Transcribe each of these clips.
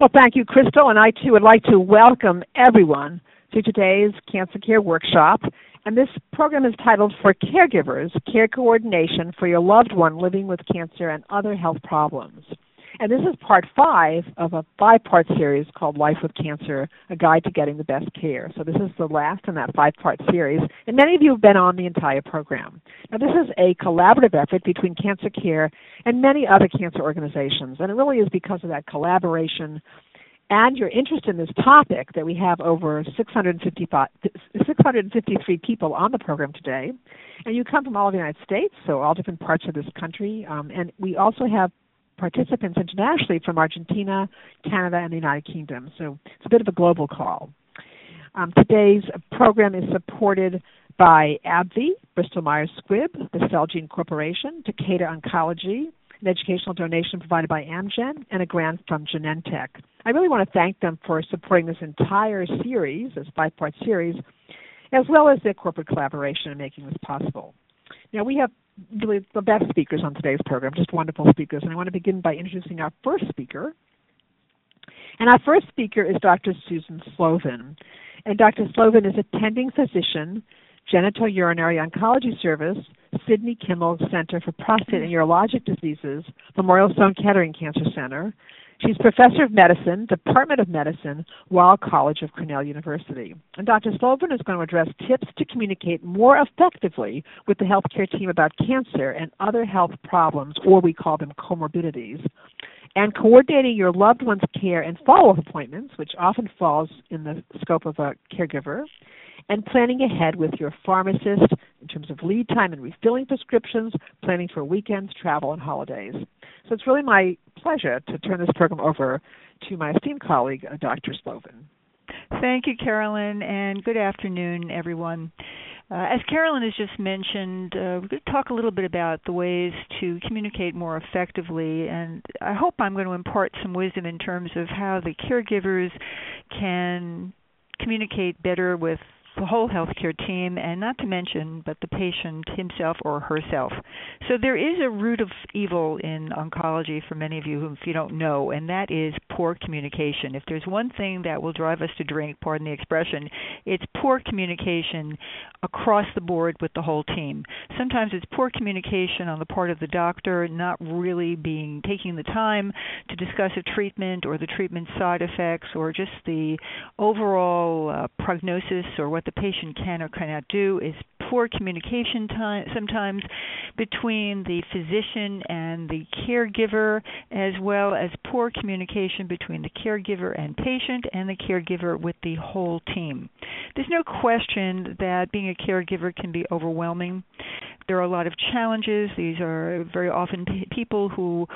Well, thank you, Crystal, and I too would like to welcome everyone to today's Cancer Care Workshop. And this program is titled For Caregivers Care Coordination for Your Loved One Living with Cancer and Other Health Problems. And this is part five of a five part series called Life with Cancer A Guide to Getting the Best Care. So, this is the last in that five part series, and many of you have been on the entire program. Now, this is a collaborative effort between Cancer Care and many other cancer organizations, and it really is because of that collaboration and your interest in this topic that we have over 653 people on the program today. And you come from all of the United States, so all different parts of this country. Um, and we also have participants internationally from Argentina, Canada, and the United Kingdom. So it's a bit of a global call. Um, today's program is supported by AbbVie, Bristol Myers Squibb, the Celgene Corporation, Takeda Oncology, an educational donation provided by Amgen, and a grant from Genentech. I really want to thank them for supporting this entire series, this five part series, as well as their corporate collaboration in making this possible. Now, we have really the best speakers on today's program, just wonderful speakers. And I want to begin by introducing our first speaker. And our first speaker is Dr. Susan Slovin. And Dr. Slovin is attending physician, genitourinary oncology service, Sidney Kimmel Center for Prostate and Urologic Diseases, Memorial Sloan Kettering Cancer Center, She's professor of medicine, Department of Medicine, Weill College of Cornell University. And Dr. Slovin is going to address tips to communicate more effectively with the healthcare team about cancer and other health problems, or we call them comorbidities, and coordinating your loved one's care and follow up appointments, which often falls in the scope of a caregiver, and planning ahead with your pharmacist in terms of lead time and refilling prescriptions, planning for weekends, travel, and holidays. So it's really my pleasure to turn this program over to my esteemed colleague, uh, Dr. Slovin. Thank you, Carolyn, and good afternoon, everyone. Uh, as Carolyn has just mentioned, uh, we're going to talk a little bit about the ways to communicate more effectively, and I hope I'm going to impart some wisdom in terms of how the caregivers can communicate better with the whole healthcare team, and not to mention, but the patient himself or herself. So there is a root of evil in oncology for many of you who, if you don't know, and that is poor communication. If there's one thing that will drive us to drink, pardon the expression, it's poor communication across the board with the whole team. Sometimes it's poor communication on the part of the doctor, not really being taking the time to discuss a treatment or the treatment side effects or just the overall uh, prognosis or what what the patient can or cannot do is poor communication time sometimes between the physician and the caregiver as well as poor communication between the caregiver and patient and the caregiver with the whole team. There's no question that being a caregiver can be overwhelming. There are a lot of challenges. These are very often people who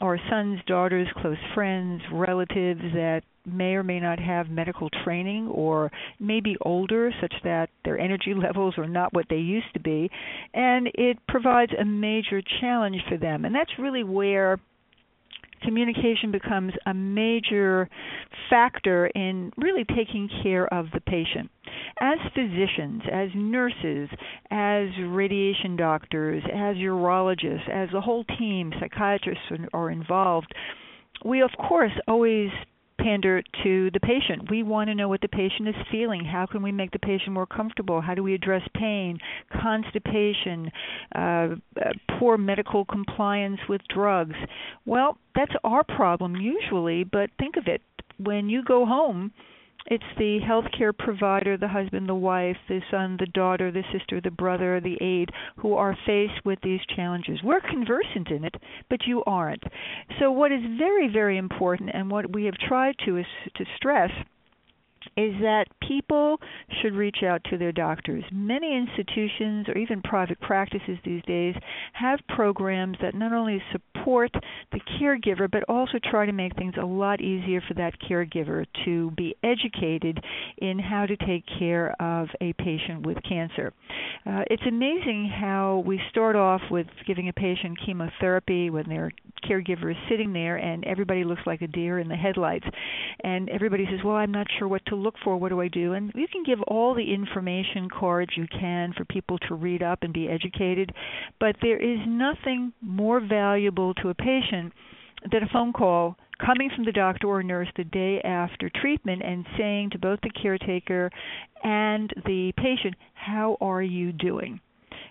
are sons, daughters, close friends, relatives that may or may not have medical training or may be older such that their energy levels are not what they used to be. And it provides a major challenge for them. And that's really where communication becomes a major factor in really taking care of the patient. As physicians, as nurses, as radiation doctors, as urologists, as the whole team, psychiatrists are involved, we of course always pander to the patient. We want to know what the patient is feeling. How can we make the patient more comfortable? How do we address pain, constipation, uh, uh, poor medical compliance with drugs? Well, that's our problem usually, but think of it. When you go home, it's the healthcare provider, the husband, the wife, the son, the daughter, the sister, the brother, the aide, who are faced with these challenges. We're conversant in it, but you aren't. So, what is very, very important, and what we have tried to is to stress, is that people should reach out to their doctors. Many institutions or even private practices these days have programs that not only support the caregiver but also try to make things a lot easier for that caregiver to be educated in how to take care of a patient with cancer. Uh, it's amazing how we start off with giving a patient chemotherapy when their caregiver is sitting there and everybody looks like a deer in the headlights and everybody says, "Well, I'm not sure what to look for. What do I do?" And you can give all the information cards you can for people to read up and be educated, but there is nothing more valuable to a patient than a phone call coming from the doctor or nurse the day after treatment and saying to both the caretaker and the patient, "How are you doing?"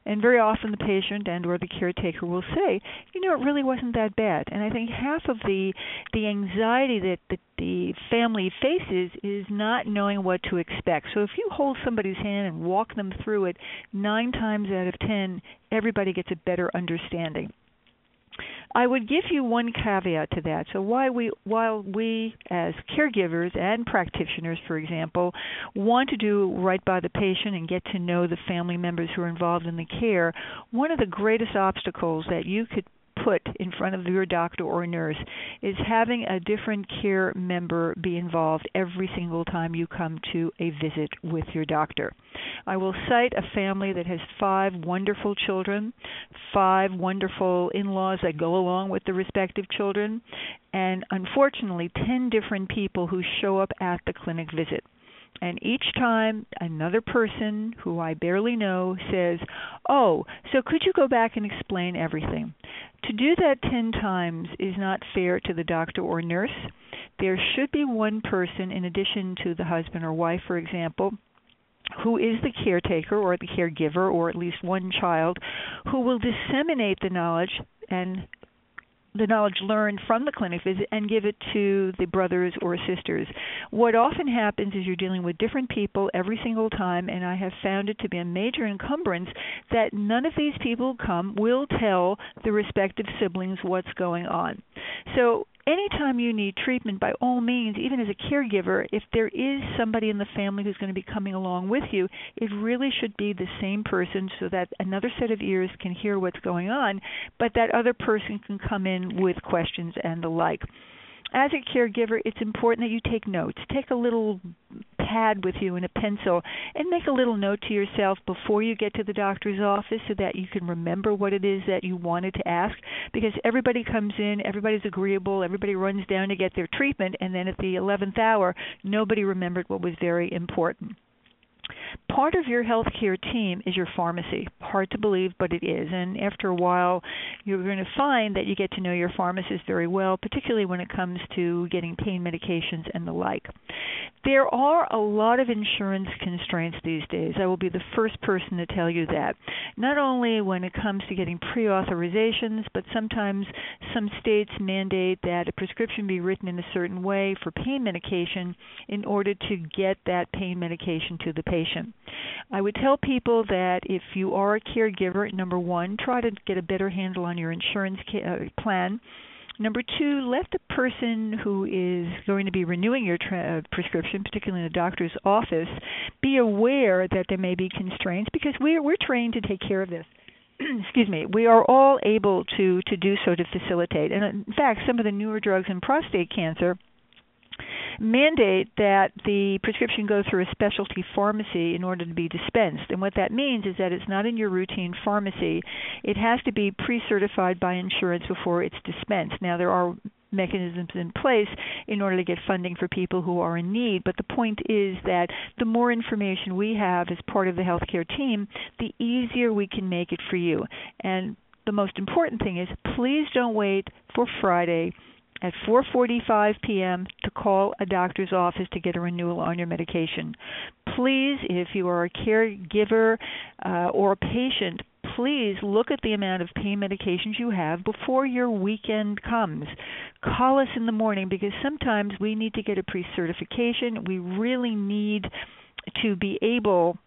And very often the patient and or the caretaker will say you know it really wasn't that bad. And i think half of the the anxiety that the, the family faces is not knowing what to expect. So if you hold somebody's hand and walk them through it 9 times out of 10 everybody gets a better understanding I would give you one caveat to that. So why we while we as caregivers and practitioners for example want to do right by the patient and get to know the family members who are involved in the care, one of the greatest obstacles that you could put in front of your doctor or nurse is having a different care member be involved every single time you come to a visit with your doctor. I will cite a family that has five wonderful children, five wonderful in laws that go along with the respective children, and unfortunately, 10 different people who show up at the clinic visit. And each time another person who I barely know says, Oh, so could you go back and explain everything? To do that 10 times is not fair to the doctor or nurse. There should be one person, in addition to the husband or wife, for example, who is the caretaker or the caregiver, or at least one child, who will disseminate the knowledge and the knowledge learned from the clinic visit and give it to the brothers or sisters. What often happens is you're dealing with different people every single time, and I have found it to be a major encumbrance that none of these people come will tell the respective siblings what's going on. So anytime you need treatment, by all means, even as a caregiver, if there is somebody in the family who's going to be coming along with you, it really should be the same person so that another set of ears can hear what's going on, but that other person can come in with questions and the like as a caregiver, it's important that you take notes. Take a little pad with you and a pencil and make a little note to yourself before you get to the doctor's office so that you can remember what it is that you wanted to ask because everybody comes in, everybody's agreeable, everybody runs down to get their treatment and then at the 11th hour nobody remembered what was very important. Part of your healthcare team is your pharmacy. Hard to believe, but it is. And after a while, you're going to find that you get to know your pharmacist very well, particularly when it comes to getting pain medications and the like. There are a lot of insurance constraints these days. I will be the first person to tell you that. Not only when it comes to getting pre authorizations, but sometimes some states mandate that a prescription be written in a certain way for pain medication in order to get that pain medication to the patient. I would tell people that if you are a caregiver, number one, try to get a better handle on your insurance uh, plan. Number two, let the person who is going to be renewing your tra- uh, prescription, particularly in the doctor's office, be aware that there may be constraints because we're we're trained to take care of this. Excuse me. We are all able to to do so to facilitate. And in fact, some of the newer drugs in prostate cancer mandate that the prescription go through a specialty pharmacy in order to be dispensed. And what that means is that it's not in your routine pharmacy. It has to be pre-certified by insurance before it's dispensed. Now there are mechanisms in place in order to get funding for people who are in need. But the point is that the more information we have as part of the healthcare team, the easier we can make it for you. And the most important thing is please don't wait for Friday at 4:45 p.m. to call a doctor's office to get a renewal on your medication. Please, if you are a caregiver uh, or a patient, please look at the amount of pain medications you have before your weekend comes. Call us in the morning because sometimes we need to get a pre-certification. We really need to be able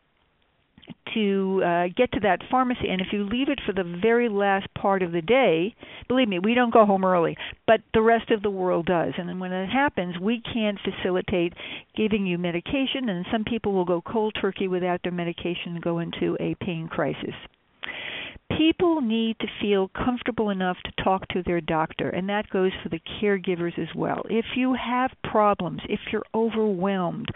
to uh, get to that pharmacy. And if you leave it for the very last part of the day, believe me, we don't go home early, but the rest of the world does. And when it happens, we can't facilitate giving you medication, and some people will go cold turkey without their medication and go into a pain crisis people need to feel comfortable enough to talk to their doctor, and that goes for the caregivers as well. If you have problems, if you're overwhelmed,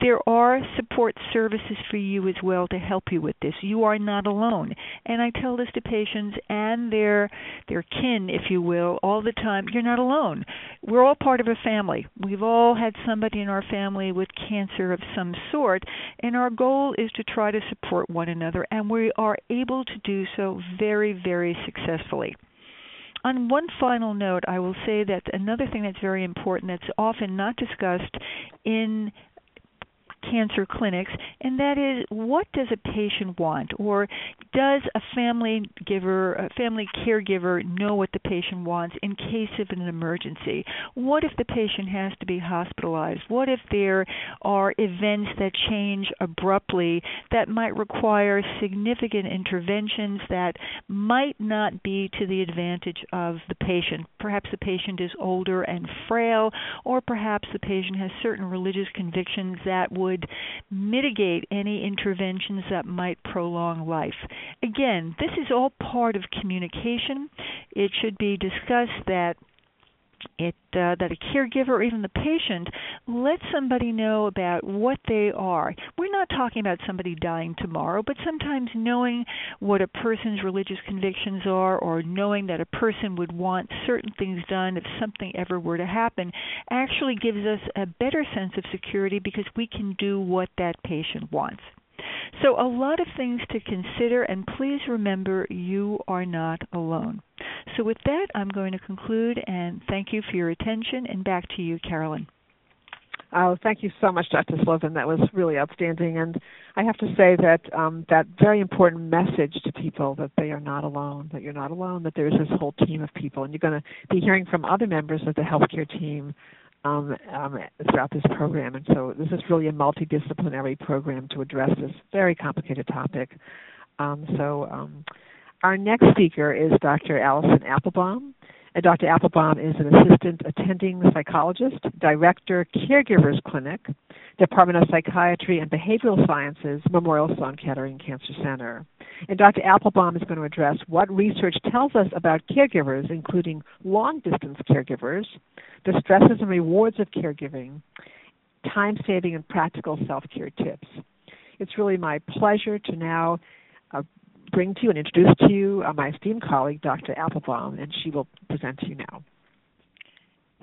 there are support services for you as well to help you with this. You are not alone. And I tell this to patients and their their kin, if you will, all the time, you're not alone. We're all part of a family. We've all had somebody in our family with cancer of some sort, and our goal is to try to support one another, and we are able to do so very, very successfully. On one final note, I will say that another thing that's very important that's often not discussed in cancer clinics, and that is what does a patient want, or does a family giver, a family caregiver, know what the patient wants in case of an emergency? What if the patient has to be hospitalized? What if there are events that change abruptly that might require significant interventions that might not be to the advantage of the patient? Perhaps the patient is older and frail, or perhaps the patient has certain religious convictions that would would mitigate any interventions that might prolong life. Again, this is all part of communication. It should be discussed that it uh, that a caregiver or even the patient let somebody know about what they are. We're not talking about somebody dying tomorrow, but sometimes knowing what a person's religious convictions are or knowing that a person would want certain things done if something ever were to happen actually gives us a better sense of security because we can do what that patient wants. So, a lot of things to consider, and please remember you are not alone. So, with that, I'm going to conclude and thank you for your attention, and back to you, Carolyn. Oh, thank you so much, Dr. Slovin. That was really outstanding. And I have to say that um, that very important message to people that they are not alone, that you're not alone, that there is this whole team of people. And you're going to be hearing from other members of the healthcare team um, um, throughout this program. And so this is really a multidisciplinary program to address this very complicated topic. Um, so um, our next speaker is Dr. Allison Applebaum. And Dr. Applebaum is an assistant attending psychologist, director, caregivers clinic, Department of Psychiatry and Behavioral Sciences, Memorial Sloan Kettering Cancer Center. And Dr. Applebaum is going to address what research tells us about caregivers, including long distance caregivers, the stresses and rewards of caregiving, time saving, and practical self care tips. It's really my pleasure to now uh, bring to you and introduce to you uh, my esteemed colleague, Dr. Applebaum, and she will present to you now.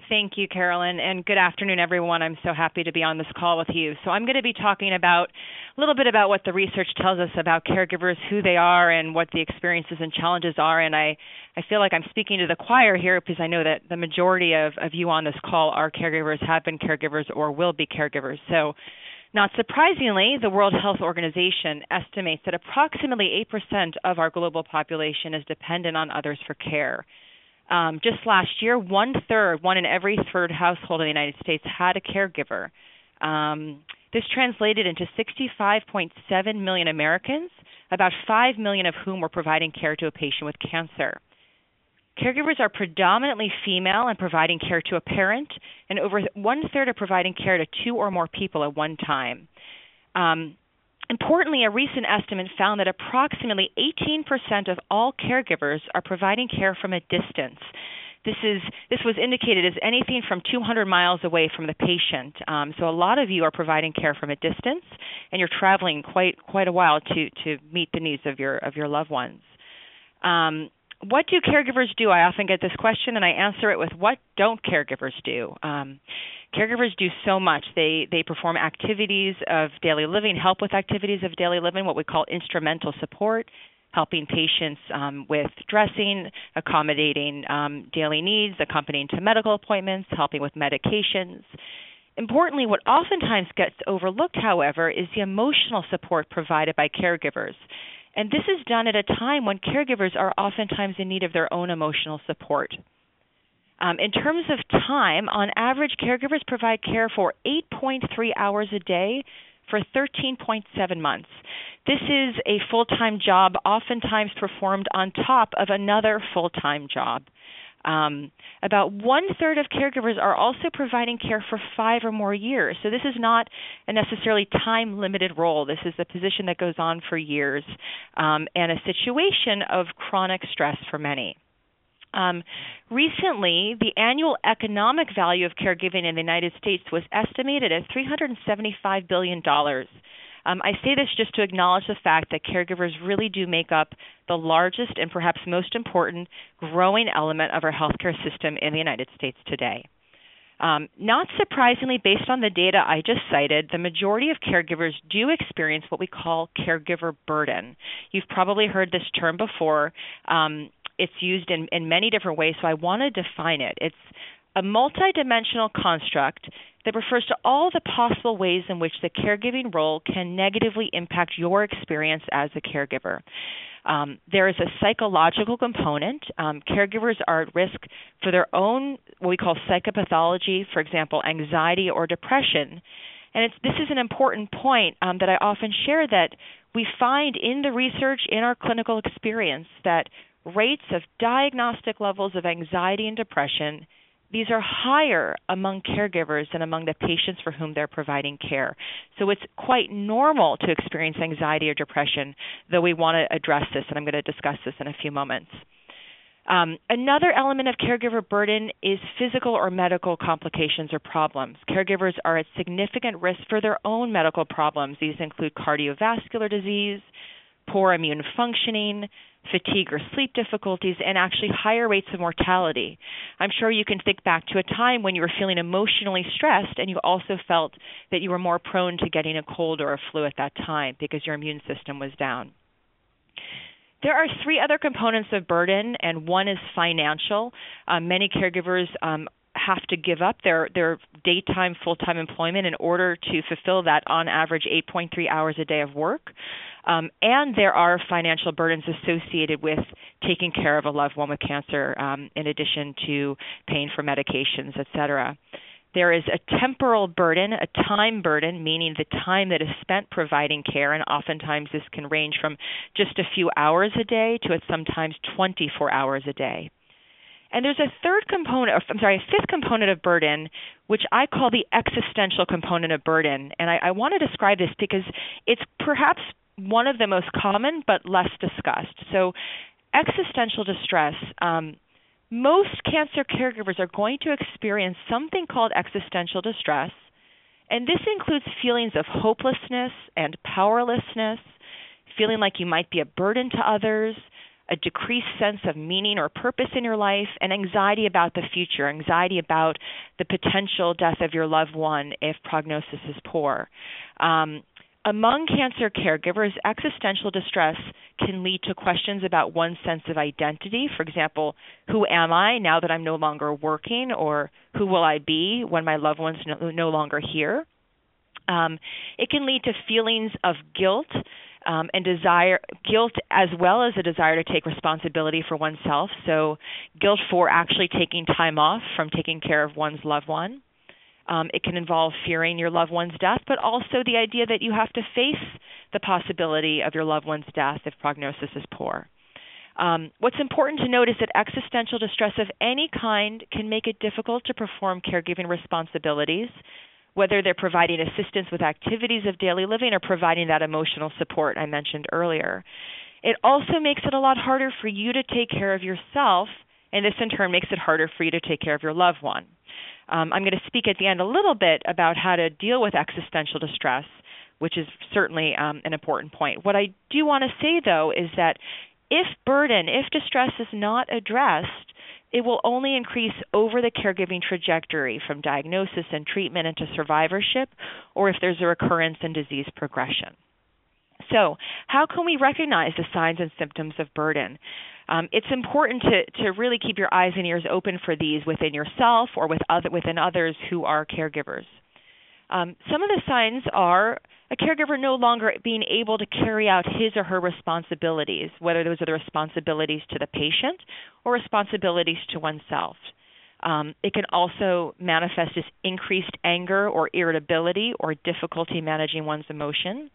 Thank you, Carolyn, and good afternoon, everyone. I'm so happy to be on this call with you. So, I'm going to be talking about a little bit about what the research tells us about caregivers, who they are, and what the experiences and challenges are. And I, I feel like I'm speaking to the choir here because I know that the majority of, of you on this call are caregivers, have been caregivers, or will be caregivers. So, not surprisingly, the World Health Organization estimates that approximately 8% of our global population is dependent on others for care. Um, just last year, one third, one in every third household in the United States had a caregiver. Um, this translated into 65.7 million Americans, about 5 million of whom were providing care to a patient with cancer. Caregivers are predominantly female and providing care to a parent, and over one third are providing care to two or more people at one time. Um, Importantly, a recent estimate found that approximately 18% of all caregivers are providing care from a distance. This is this was indicated as anything from 200 miles away from the patient. Um, so a lot of you are providing care from a distance, and you're traveling quite quite a while to to meet the needs of your of your loved ones. Um, what do caregivers do? I often get this question, and I answer it with what don't caregivers do? Um, caregivers do so much. They they perform activities of daily living, help with activities of daily living, what we call instrumental support, helping patients um, with dressing, accommodating um, daily needs, accompanying to medical appointments, helping with medications. Importantly, what oftentimes gets overlooked, however, is the emotional support provided by caregivers. And this is done at a time when caregivers are oftentimes in need of their own emotional support. Um, in terms of time, on average, caregivers provide care for 8.3 hours a day for 13.7 months. This is a full time job, oftentimes performed on top of another full time job. Um, about one third of caregivers are also providing care for five or more years. So this is not a necessarily time limited role. This is a position that goes on for years um, and a situation of chronic stress for many. Um, recently, the annual economic value of caregiving in the United States was estimated at $375 billion. Um, I say this just to acknowledge the fact that caregivers really do make up the largest and perhaps most important growing element of our healthcare system in the United States today. Um, not surprisingly, based on the data I just cited, the majority of caregivers do experience what we call caregiver burden. You've probably heard this term before. Um, it's used in, in many different ways, so I want to define it. It's a multidimensional construct that refers to all the possible ways in which the caregiving role can negatively impact your experience as a caregiver. Um, there is a psychological component. Um, caregivers are at risk for their own, what we call psychopathology, for example, anxiety or depression. And this is an important point um, that I often share that we find in the research, in our clinical experience, that rates of diagnostic levels of anxiety and depression these are higher among caregivers than among the patients for whom they're providing care. So it's quite normal to experience anxiety or depression, though we want to address this, and I'm going to discuss this in a few moments. Um, another element of caregiver burden is physical or medical complications or problems. Caregivers are at significant risk for their own medical problems. These include cardiovascular disease, poor immune functioning, fatigue or sleep difficulties, and actually higher rates of mortality. I'm sure you can think back to a time when you were feeling emotionally stressed and you also felt that you were more prone to getting a cold or a flu at that time because your immune system was down. There are three other components of burden, and one is financial. Uh, many caregivers um, have to give up their their daytime full time employment in order to fulfill that on average 8.3 hours a day of work. Um, and there are financial burdens associated with taking care of a loved one with cancer, um, in addition to paying for medications, et cetera. There is a temporal burden, a time burden, meaning the time that is spent providing care, and oftentimes this can range from just a few hours a day to sometimes 24 hours a day. And there's a third component, or, I'm sorry, a fifth component of burden, which I call the existential component of burden. And I, I want to describe this because it's perhaps one of the most common but less discussed. So, existential distress. Um, most cancer caregivers are going to experience something called existential distress, and this includes feelings of hopelessness and powerlessness, feeling like you might be a burden to others, a decreased sense of meaning or purpose in your life, and anxiety about the future, anxiety about the potential death of your loved one if prognosis is poor. Um, among cancer caregivers, existential distress can lead to questions about one's sense of identity. For example, who am I now that I'm no longer working, or who will I be when my loved one's no, no longer here? Um, it can lead to feelings of guilt um, and desire, guilt as well as a desire to take responsibility for oneself. So, guilt for actually taking time off from taking care of one's loved one. Um, it can involve fearing your loved one's death, but also the idea that you have to face the possibility of your loved one's death if prognosis is poor. Um, what's important to note is that existential distress of any kind can make it difficult to perform caregiving responsibilities, whether they're providing assistance with activities of daily living or providing that emotional support I mentioned earlier. It also makes it a lot harder for you to take care of yourself, and this in turn makes it harder for you to take care of your loved one. Um, I'm going to speak at the end a little bit about how to deal with existential distress, which is certainly um, an important point. What I do want to say, though, is that if burden, if distress is not addressed, it will only increase over the caregiving trajectory from diagnosis and treatment into survivorship, or if there's a recurrence and disease progression. So, how can we recognize the signs and symptoms of burden? Um, it's important to, to really keep your eyes and ears open for these within yourself or with other, within others who are caregivers. Um, some of the signs are a caregiver no longer being able to carry out his or her responsibilities, whether those are the responsibilities to the patient or responsibilities to oneself. Um, it can also manifest as increased anger or irritability or difficulty managing one's emotion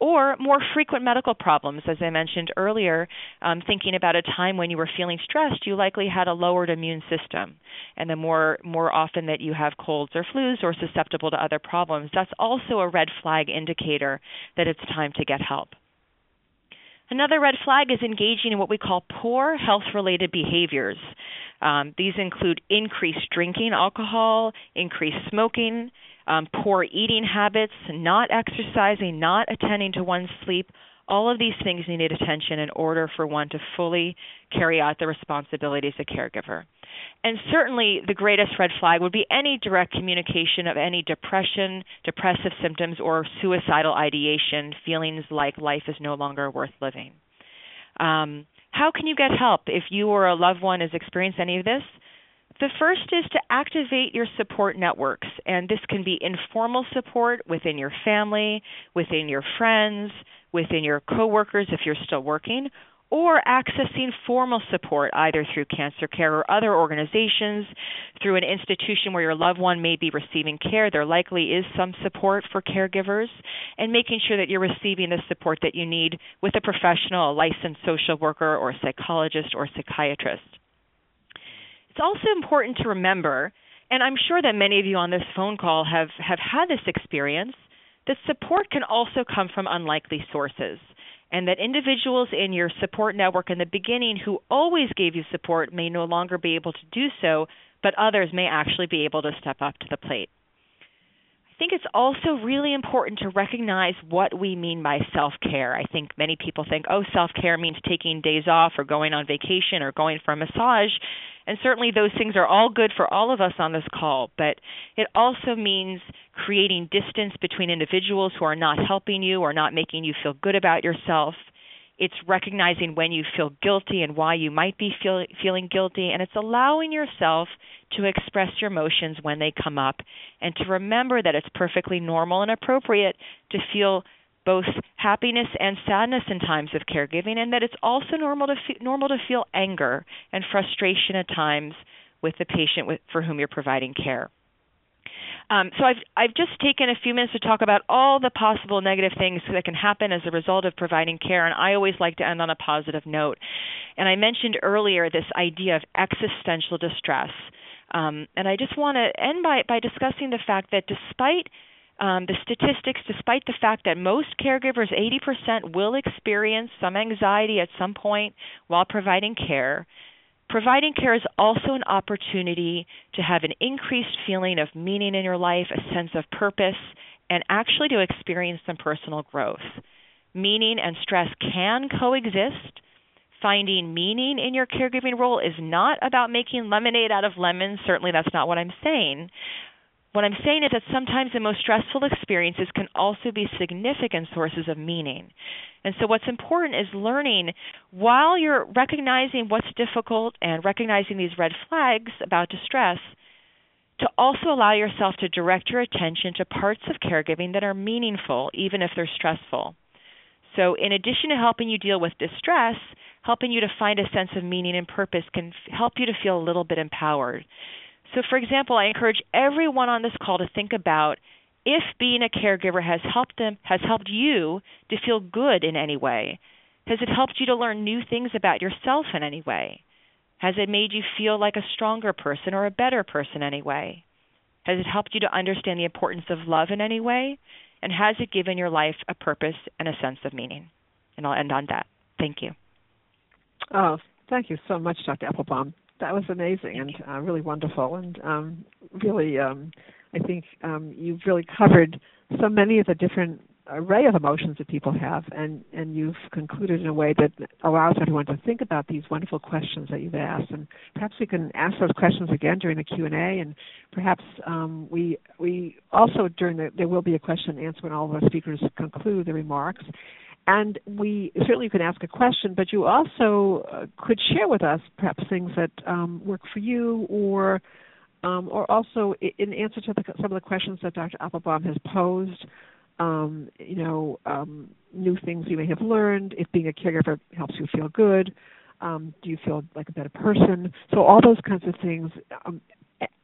or more frequent medical problems. As I mentioned earlier, um, thinking about a time when you were feeling stressed, you likely had a lowered immune system. And the more, more often that you have colds or flus or susceptible to other problems, that's also a red flag indicator that it's time to get help. Another red flag is engaging in what we call poor health related behaviors. Um, these include increased drinking alcohol, increased smoking, um, poor eating habits, not exercising, not attending to one's sleep. All of these things need attention in order for one to fully carry out the responsibilities of caregiver. And certainly, the greatest red flag would be any direct communication of any depression, depressive symptoms, or suicidal ideation, feelings like life is no longer worth living. Um, how can you get help if you or a loved one has experienced any of this? The first is to activate your support networks, and this can be informal support within your family, within your friends, within your coworkers if you're still working, or accessing formal support either through cancer care or other organizations, through an institution where your loved one may be receiving care. There likely is some support for caregivers, and making sure that you're receiving the support that you need with a professional, a licensed social worker or a psychologist or psychiatrist. It's also important to remember, and I'm sure that many of you on this phone call have, have had this experience, that support can also come from unlikely sources. And that individuals in your support network in the beginning who always gave you support may no longer be able to do so, but others may actually be able to step up to the plate. I think it's also really important to recognize what we mean by self care. I think many people think, oh, self care means taking days off or going on vacation or going for a massage. And certainly those things are all good for all of us on this call, but it also means creating distance between individuals who are not helping you or not making you feel good about yourself it's recognizing when you feel guilty and why you might be feel, feeling guilty, and it's allowing yourself to express your emotions when they come up, and to remember that it's perfectly normal and appropriate to feel both happiness and sadness in times of caregiving, and that it's also normal to fe- normal to feel anger and frustration at times with the patient with, for whom you're providing care. Um, so I've I've just taken a few minutes to talk about all the possible negative things that can happen as a result of providing care, and I always like to end on a positive note. And I mentioned earlier this idea of existential distress, um, and I just want to end by by discussing the fact that despite um, the statistics, despite the fact that most caregivers, 80%, will experience some anxiety at some point while providing care, Providing care is also an opportunity to have an increased feeling of meaning in your life, a sense of purpose, and actually to experience some personal growth. Meaning and stress can coexist. Finding meaning in your caregiving role is not about making lemonade out of lemons. Certainly, that's not what I'm saying. What I'm saying is that sometimes the most stressful experiences can also be significant sources of meaning. And so, what's important is learning while you're recognizing what's difficult and recognizing these red flags about distress, to also allow yourself to direct your attention to parts of caregiving that are meaningful, even if they're stressful. So, in addition to helping you deal with distress, helping you to find a sense of meaning and purpose can help you to feel a little bit empowered. So, for example, I encourage everyone on this call to think about if being a caregiver has helped them has helped you to feel good in any way. Has it helped you to learn new things about yourself in any way? Has it made you feel like a stronger person or a better person anyway? Has it helped you to understand the importance of love in any way? And has it given your life a purpose and a sense of meaning? And I'll end on that. Thank you. Oh, thank you so much, Dr. Applebaum that was amazing and uh, really wonderful and um, really um, I think um, you've really covered so many of the different array of emotions that people have and and you've concluded in a way that allows everyone to think about these wonderful questions that you've asked. And perhaps we can ask those questions again during the Q&A and perhaps um, we we also during the there will be a question and answer when all of our speakers conclude their remarks and we certainly can ask a question, but you also uh, could share with us perhaps things that um, work for you, or um, or also in answer to the, some of the questions that Dr. Applebaum has posed. Um, you know, um, new things you may have learned. If being a caregiver helps you feel good, um, do you feel like a better person? So all those kinds of things.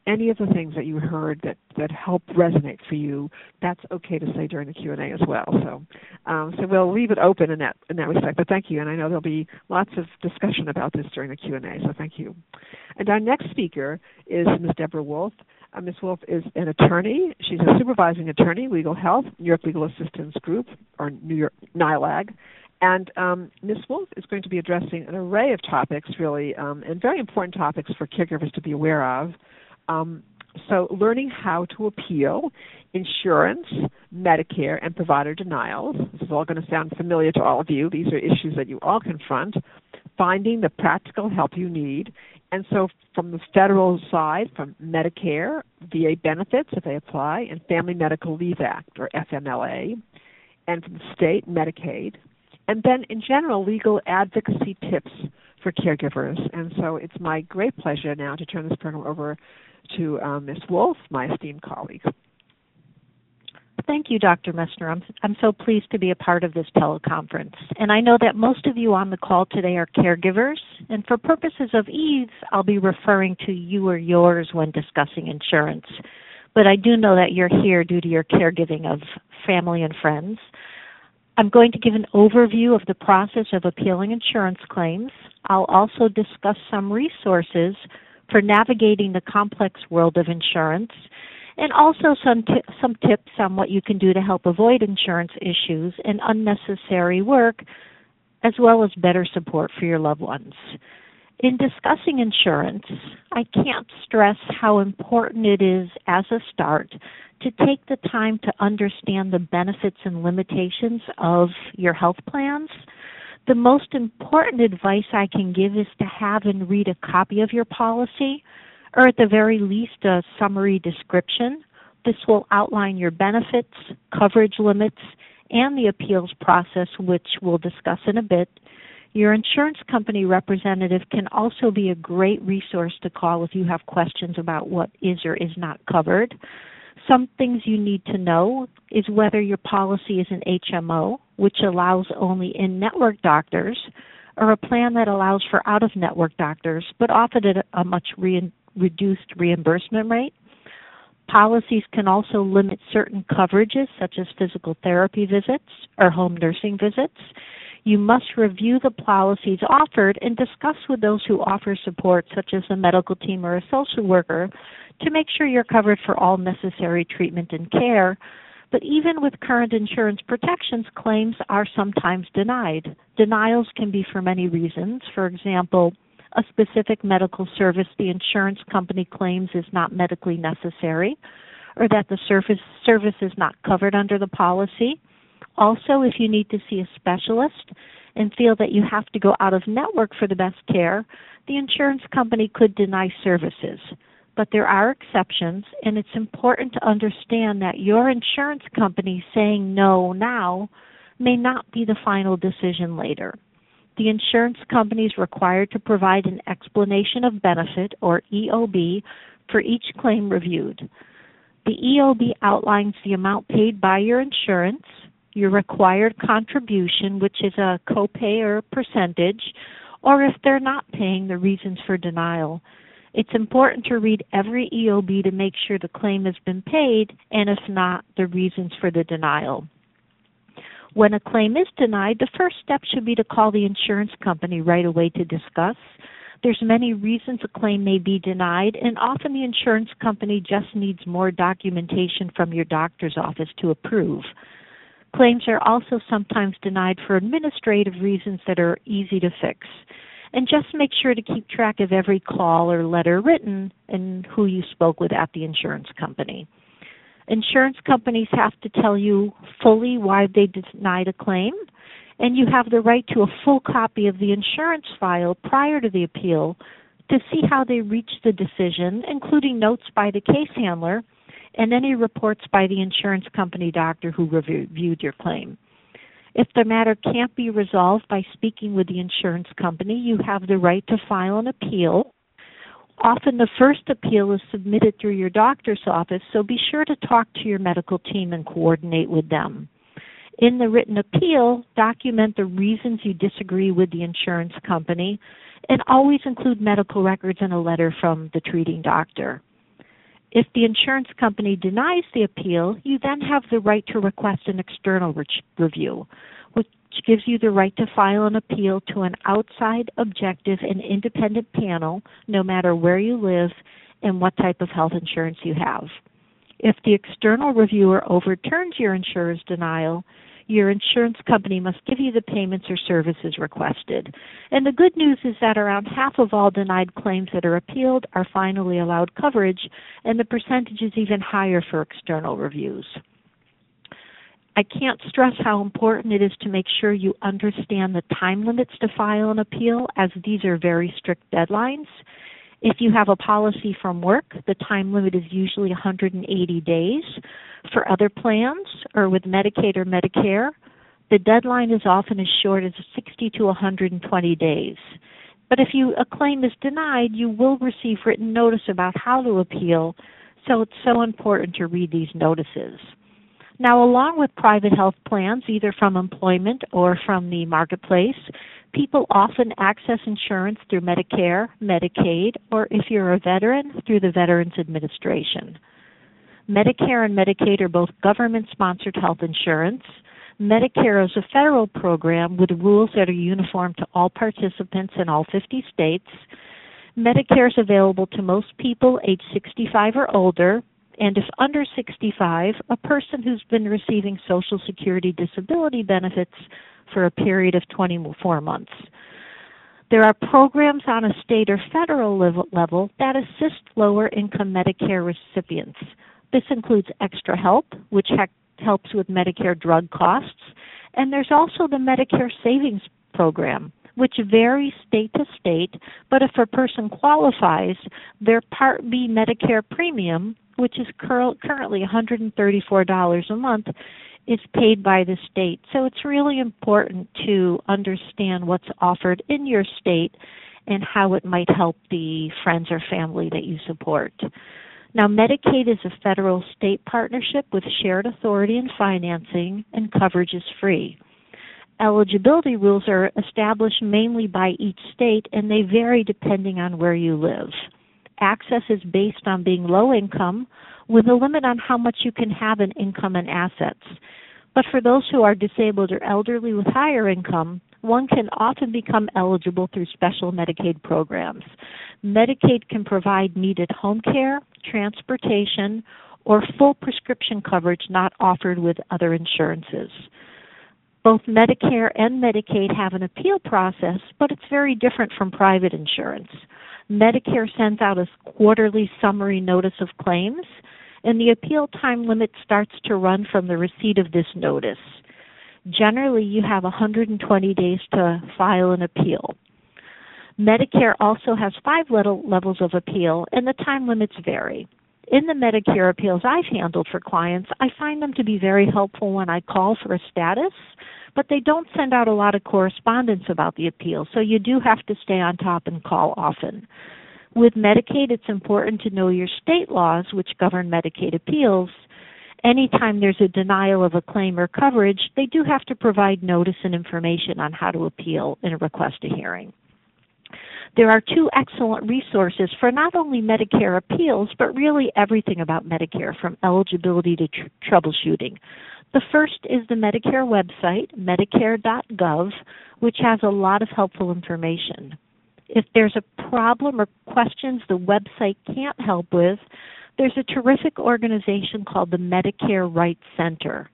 Any of the things that you heard that that help resonate for you, that's okay to say during the Q and A as well. So, um, so we'll leave it open in that in that respect. But thank you, and I know there'll be lots of discussion about this during the Q and A. So thank you. And our next speaker is Ms. Deborah Wolf. Uh, Ms. Wolf is an attorney. She's a supervising attorney, legal health, New York Legal Assistance Group, or New York NYLAG. And um, Ms. Wolf is going to be addressing an array of topics, really, um, and very important topics for caregivers to be aware of. Um, so, learning how to appeal insurance, Medicare, and provider denials. This is all going to sound familiar to all of you. These are issues that you all confront. Finding the practical help you need. And so, from the federal side, from Medicare, VA benefits if they apply, and Family Medical Leave Act, or FMLA, and from the state, Medicaid. And then, in general, legal advocacy tips for caregivers. And so, it's my great pleasure now to turn this program over to uh, Ms. Wolf, my esteemed colleague. Thank you, Dr. Messner. I'm, I'm so pleased to be a part of this teleconference. And I know that most of you on the call today are caregivers, and for purposes of ease, I'll be referring to you or yours when discussing insurance. But I do know that you're here due to your caregiving of family and friends. I'm going to give an overview of the process of appealing insurance claims. I'll also discuss some resources for navigating the complex world of insurance and also some t- some tips on what you can do to help avoid insurance issues and unnecessary work as well as better support for your loved ones. In discussing insurance, I can't stress how important it is as a start to take the time to understand the benefits and limitations of your health plans the most important advice I can give is to have and read a copy of your policy, or at the very least, a summary description. This will outline your benefits, coverage limits, and the appeals process, which we'll discuss in a bit. Your insurance company representative can also be a great resource to call if you have questions about what is or is not covered. Some things you need to know is whether your policy is an HMO, which allows only in network doctors, or a plan that allows for out of network doctors, but often at a much re- reduced reimbursement rate. Policies can also limit certain coverages, such as physical therapy visits or home nursing visits. You must review the policies offered and discuss with those who offer support, such as a medical team or a social worker, to make sure you're covered for all necessary treatment and care. But even with current insurance protections, claims are sometimes denied. Denials can be for many reasons. For example, a specific medical service the insurance company claims is not medically necessary, or that the service, service is not covered under the policy. Also, if you need to see a specialist and feel that you have to go out of network for the best care, the insurance company could deny services but there are exceptions, and it's important to understand that your insurance company saying no now may not be the final decision later. The insurance company is required to provide an explanation of benefit, or EOB, for each claim reviewed. The EOB outlines the amount paid by your insurance, your required contribution, which is a copay or percentage, or if they're not paying, the reasons for denial. It's important to read every EOB to make sure the claim has been paid and if not, the reasons for the denial. When a claim is denied, the first step should be to call the insurance company right away to discuss. There's many reasons a claim may be denied and often the insurance company just needs more documentation from your doctor's office to approve. Claims are also sometimes denied for administrative reasons that are easy to fix and just make sure to keep track of every call or letter written and who you spoke with at the insurance company. Insurance companies have to tell you fully why they denied a claim, and you have the right to a full copy of the insurance file prior to the appeal to see how they reached the decision, including notes by the case handler and any reports by the insurance company doctor who reviewed your claim. If the matter can't be resolved by speaking with the insurance company, you have the right to file an appeal. Often the first appeal is submitted through your doctor's office, so be sure to talk to your medical team and coordinate with them. In the written appeal, document the reasons you disagree with the insurance company and always include medical records and a letter from the treating doctor. If the insurance company denies the appeal, you then have the right to request an external re- review, which gives you the right to file an appeal to an outside, objective, and independent panel, no matter where you live and what type of health insurance you have. If the external reviewer overturns your insurer's denial, your insurance company must give you the payments or services requested. And the good news is that around half of all denied claims that are appealed are finally allowed coverage, and the percentage is even higher for external reviews. I can't stress how important it is to make sure you understand the time limits to file an appeal, as these are very strict deadlines. If you have a policy from work, the time limit is usually 180 days. For other plans or with Medicaid or Medicare, the deadline is often as short as 60 to 120 days. But if you, a claim is denied, you will receive written notice about how to appeal, so it's so important to read these notices. Now, along with private health plans, either from employment or from the marketplace, people often access insurance through Medicare, Medicaid, or if you're a veteran, through the Veterans Administration. Medicare and Medicaid are both government sponsored health insurance. Medicare is a federal program with rules that are uniform to all participants in all 50 states. Medicare is available to most people age 65 or older, and if under 65, a person who's been receiving Social Security disability benefits for a period of 24 months. There are programs on a state or federal level that assist lower income Medicare recipients. This includes Extra Help, which helps with Medicare drug costs, and there's also the Medicare Savings Program, which varies state to state, but if a person qualifies, their Part B Medicare premium which is cur- currently $134 a month, is paid by the state. So it's really important to understand what's offered in your state and how it might help the friends or family that you support. Now, Medicaid is a federal state partnership with shared authority and financing, and coverage is free. Eligibility rules are established mainly by each state, and they vary depending on where you live access is based on being low income with a limit on how much you can have in income and assets. But for those who are disabled or elderly with higher income, one can often become eligible through special Medicaid programs. Medicaid can provide needed home care, transportation, or full prescription coverage not offered with other insurances. Both Medicare and Medicaid have an appeal process, but it's very different from private insurance. Medicare sends out a quarterly summary notice of claims, and the appeal time limit starts to run from the receipt of this notice. Generally, you have 120 days to file an appeal. Medicare also has five levels of appeal, and the time limits vary. In the Medicare appeals I've handled for clients, I find them to be very helpful when I call for a status but they don't send out a lot of correspondence about the appeal, so you do have to stay on top and call often. With Medicaid, it's important to know your state laws, which govern Medicaid appeals. Anytime there's a denial of a claim or coverage, they do have to provide notice and information on how to appeal and request a hearing. There are two excellent resources for not only Medicare appeals, but really everything about Medicare, from eligibility to tr- troubleshooting. The first is the Medicare website, medicare.gov, which has a lot of helpful information. If there's a problem or questions the website can't help with, there's a terrific organization called the Medicare Rights Center.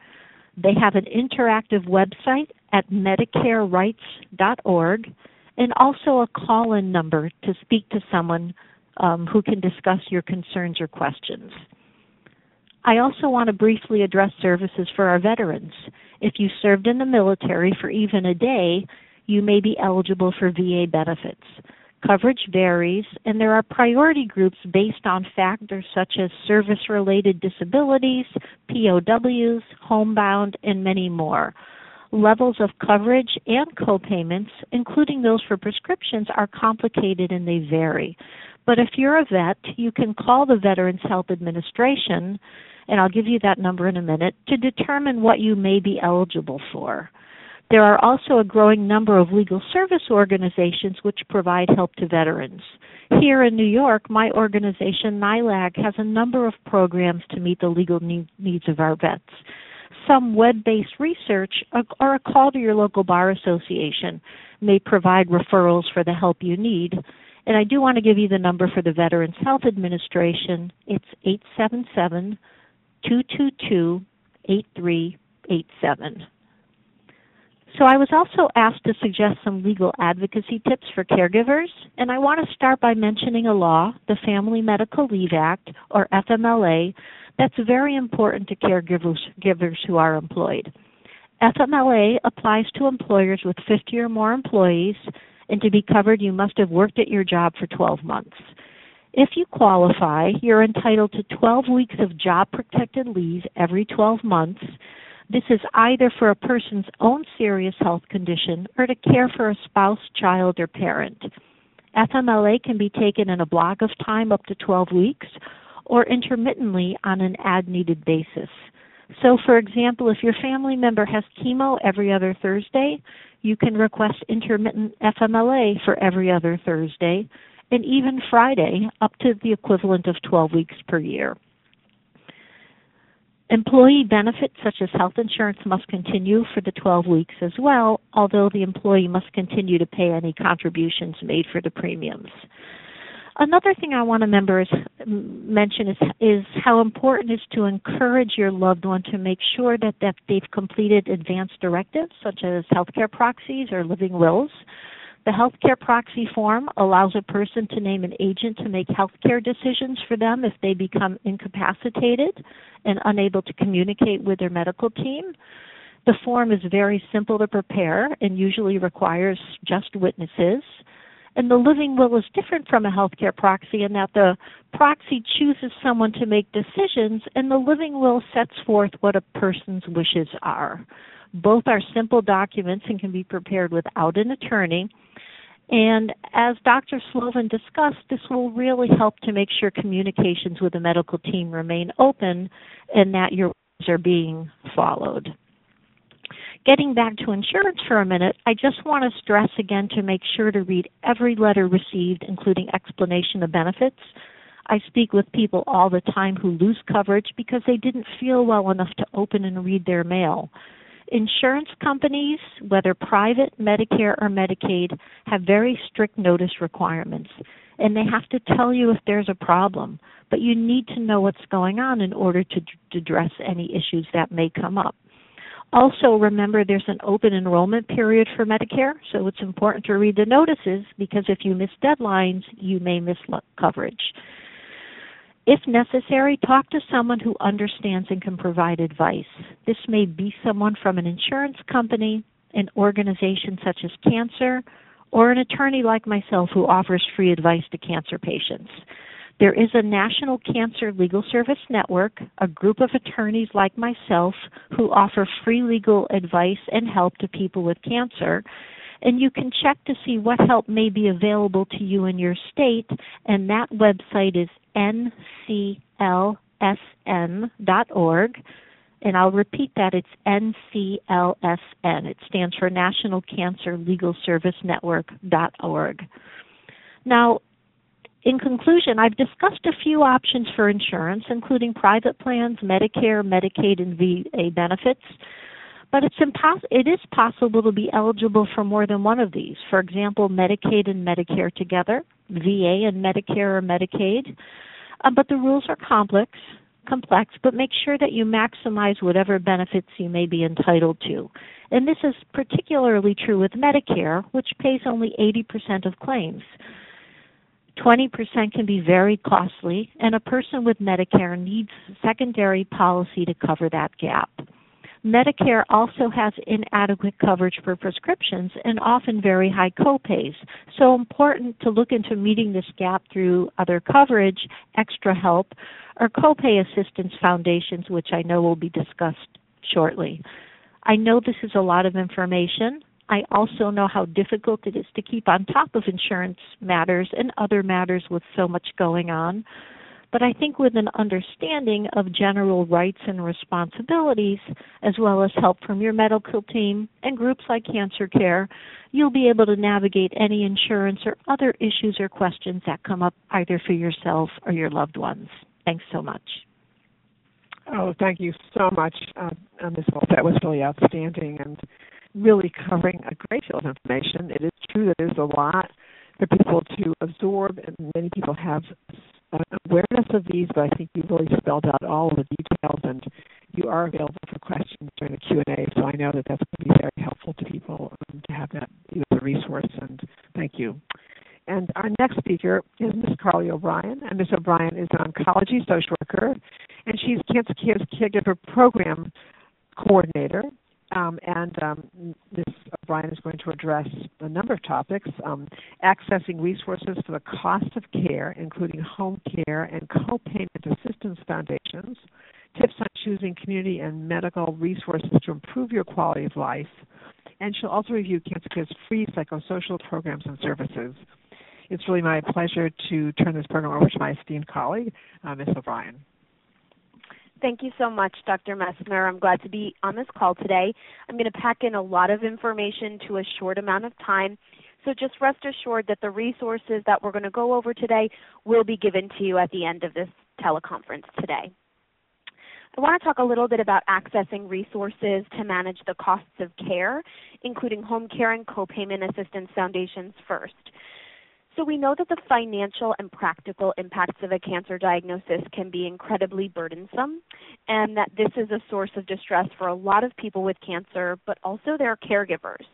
They have an interactive website at medicarerights.org and also a call in number to speak to someone um, who can discuss your concerns or questions. I also want to briefly address services for our veterans. If you served in the military for even a day, you may be eligible for VA benefits. Coverage varies, and there are priority groups based on factors such as service related disabilities, POWs, homebound, and many more. Levels of coverage and copayments, including those for prescriptions, are complicated and they vary. But if you're a vet, you can call the Veterans Health Administration and I'll give you that number in a minute, to determine what you may be eligible for. There are also a growing number of legal service organizations which provide help to veterans. Here in New York, my organization, NYLAG, has a number of programs to meet the legal needs of our vets. Some web based research or a call to your local bar association may provide referrals for the help you need. And I do want to give you the number for the Veterans Health Administration. It's 877 222 8387. So I was also asked to suggest some legal advocacy tips for caregivers, and I want to start by mentioning a law, the Family Medical Leave Act, or FMLA, that's very important to caregivers givers who are employed. FMLA applies to employers with 50 or more employees, and to be covered, you must have worked at your job for 12 months. If you qualify, you're entitled to 12 weeks of job protected leave every 12 months this is either for a person's own serious health condition or to care for a spouse, child, or parent. FMLA can be taken in a block of time up to 12 weeks or intermittently on an ad needed basis. So, for example, if your family member has chemo every other Thursday, you can request intermittent FMLA for every other Thursday and even Friday up to the equivalent of 12 weeks per year. Employee benefits such as health insurance must continue for the 12 weeks as well, although the employee must continue to pay any contributions made for the premiums. Another thing I want to members mention is is how important it is to encourage your loved one to make sure that, that they've completed advanced directives such as healthcare proxies or living wills the healthcare proxy form allows a person to name an agent to make healthcare decisions for them if they become incapacitated and unable to communicate with their medical team. The form is very simple to prepare and usually requires just witnesses. And the living will is different from a healthcare proxy in that the proxy chooses someone to make decisions and the living will sets forth what a person's wishes are. Both are simple documents and can be prepared without an attorney. And as Dr. Slovin discussed, this will really help to make sure communications with the medical team remain open and that your rules are being followed. Getting back to insurance for a minute, I just want to stress again to make sure to read every letter received, including explanation of benefits. I speak with people all the time who lose coverage because they didn't feel well enough to open and read their mail. Insurance companies, whether private, Medicare, or Medicaid, have very strict notice requirements, and they have to tell you if there's a problem. But you need to know what's going on in order to, to address any issues that may come up. Also, remember there's an open enrollment period for Medicare, so it's important to read the notices because if you miss deadlines, you may miss coverage. If necessary, talk to someone who understands and can provide advice. This may be someone from an insurance company, an organization such as cancer, or an attorney like myself who offers free advice to cancer patients. There is a National Cancer Legal Service Network, a group of attorneys like myself who offer free legal advice and help to people with cancer. And you can check to see what help may be available to you in your state, and that website is nclsn.org. And I'll repeat that it's NCLSN. It stands for National Cancer Legal Service Network.org. Now, in conclusion, I've discussed a few options for insurance, including private plans, Medicare, Medicaid, and VA benefits. But it's impos- it is possible to be eligible for more than one of these. For example, Medicaid and Medicare together, VA and Medicare or Medicaid, uh, but the rules are complex, complex, but make sure that you maximize whatever benefits you may be entitled to. And this is particularly true with Medicare, which pays only 80% of claims. 20% can be very costly, and a person with Medicare needs secondary policy to cover that gap. Medicare also has inadequate coverage for prescriptions and often very high copays. So important to look into meeting this gap through other coverage, extra help, or copay assistance foundations, which I know will be discussed shortly. I know this is a lot of information. I also know how difficult it is to keep on top of insurance matters and other matters with so much going on. But I think with an understanding of general rights and responsibilities, as well as help from your medical team and groups like Cancer Care, you'll be able to navigate any insurance or other issues or questions that come up either for yourself or your loved ones. Thanks so much. Oh, thank you so much, uh, Ms. Wolf. That was really outstanding and really covering a great deal of information. It is true that there's a lot for people to absorb, and many people have uh, awareness of these, but I think you really spelled out all of the details, and you are available for questions during the Q&A, so I know that that's going to be very helpful to people um, to have that as a resource, and thank you. And our next speaker is Ms. Carly O'Brien, and Ms. O'Brien is an oncology social worker, and she's Cancer Care's Caregiver Program Coordinator um, and um, Ms. O'Brien is going to address a number of topics um, accessing resources for the cost of care, including home care and co payment assistance foundations, tips on choosing community and medical resources to improve your quality of life, and she'll also review Cancer Care's free psychosocial programs and services. It's really my pleasure to turn this program over to my esteemed colleague, uh, Ms. O'Brien. Thank you so much, Dr. Messner. I'm glad to be on this call today. I'm going to pack in a lot of information to a short amount of time. So just rest assured that the resources that we're going to go over today will be given to you at the end of this teleconference today. I want to talk a little bit about accessing resources to manage the costs of care, including home care and co-payment assistance foundations first. So we know that the financial and practical impacts of a cancer diagnosis can be incredibly burdensome and that this is a source of distress for a lot of people with cancer, but also their caregivers.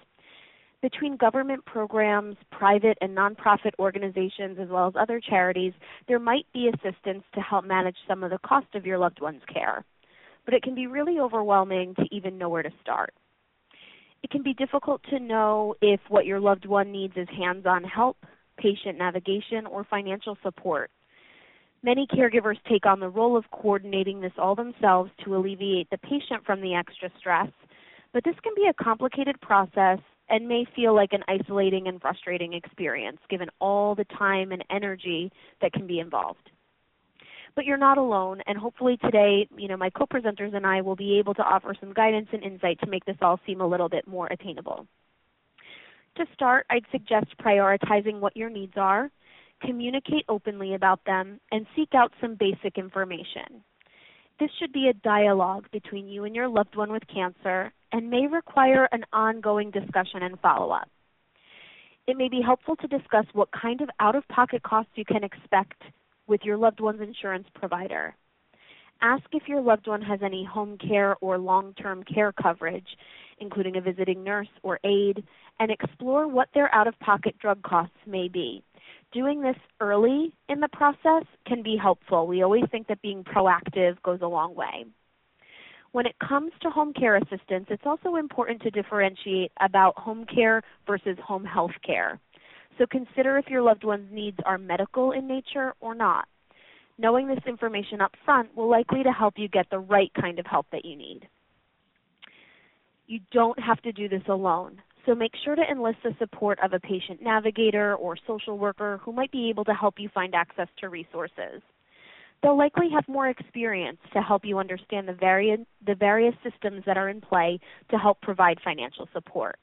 Between government programs, private and nonprofit organizations, as well as other charities, there might be assistance to help manage some of the cost of your loved one's care. But it can be really overwhelming to even know where to start. It can be difficult to know if what your loved one needs is hands on help, patient navigation, or financial support. Many caregivers take on the role of coordinating this all themselves to alleviate the patient from the extra stress, but this can be a complicated process and may feel like an isolating and frustrating experience given all the time and energy that can be involved. But you're not alone, and hopefully today, you know, my co-presenters and I will be able to offer some guidance and insight to make this all seem a little bit more attainable. To start, I'd suggest prioritizing what your needs are, communicate openly about them, and seek out some basic information. This should be a dialogue between you and your loved one with cancer and may require an ongoing discussion and follow up. It may be helpful to discuss what kind of out of pocket costs you can expect with your loved one's insurance provider. Ask if your loved one has any home care or long term care coverage, including a visiting nurse or aide, and explore what their out of pocket drug costs may be. Doing this early in the process can be helpful. We always think that being proactive goes a long way. When it comes to home care assistance, it's also important to differentiate about home care versus home health care. So consider if your loved one's needs are medical in nature or not. Knowing this information up front will likely to help you get the right kind of help that you need. You don't have to do this alone. So make sure to enlist the support of a patient navigator or social worker who might be able to help you find access to resources. They'll likely have more experience to help you understand the, vari- the various systems that are in play to help provide financial support.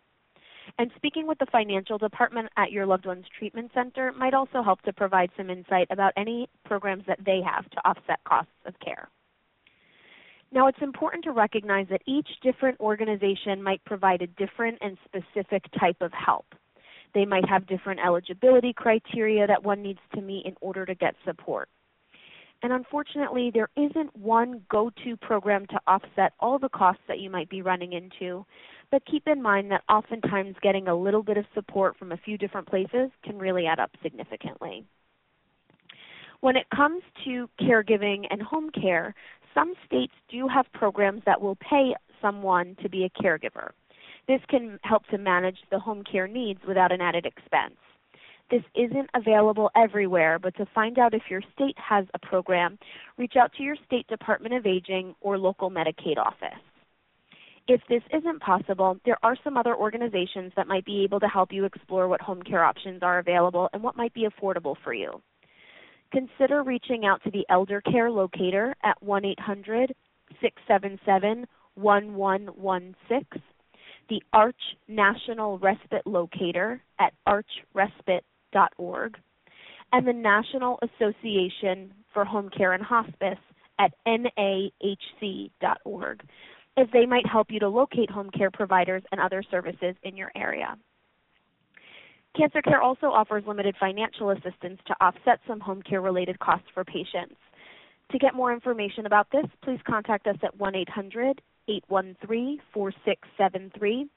And speaking with the financial department at your loved one's treatment center might also help to provide some insight about any programs that they have to offset costs of care. Now, it's important to recognize that each different organization might provide a different and specific type of help. They might have different eligibility criteria that one needs to meet in order to get support. And unfortunately, there isn't one go to program to offset all the costs that you might be running into. But keep in mind that oftentimes getting a little bit of support from a few different places can really add up significantly. When it comes to caregiving and home care, some states do have programs that will pay someone to be a caregiver. This can help to manage the home care needs without an added expense. This isn't available everywhere, but to find out if your state has a program, reach out to your state Department of Aging or local Medicaid office. If this isn't possible, there are some other organizations that might be able to help you explore what home care options are available and what might be affordable for you. Consider reaching out to the Elder Care Locator at 1 800 677 1116, the Arch National Respite Locator at archrespite.org, and the National Association for Home Care and Hospice at nahc.org, as they might help you to locate home care providers and other services in your area. Cancer Care also offers limited financial assistance to offset some home care related costs for patients. To get more information about this, please contact us at 1 800 813 4673.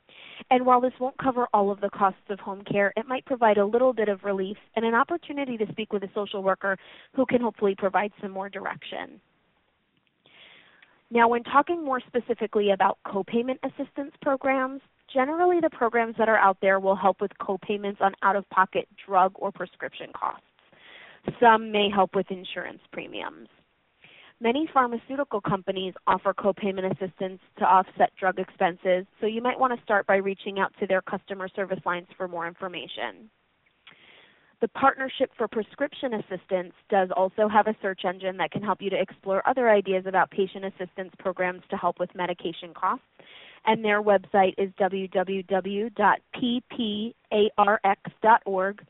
And while this won't cover all of the costs of home care, it might provide a little bit of relief and an opportunity to speak with a social worker who can hopefully provide some more direction. Now, when talking more specifically about copayment assistance programs, generally the programs that are out there will help with copayments on out of pocket drug or prescription costs. Some may help with insurance premiums. Many pharmaceutical companies offer copayment assistance to offset drug expenses, so you might want to start by reaching out to their customer service lines for more information. The Partnership for Prescription Assistance does also have a search engine that can help you to explore other ideas about patient assistance programs to help with medication costs. And their website is www.pparx.org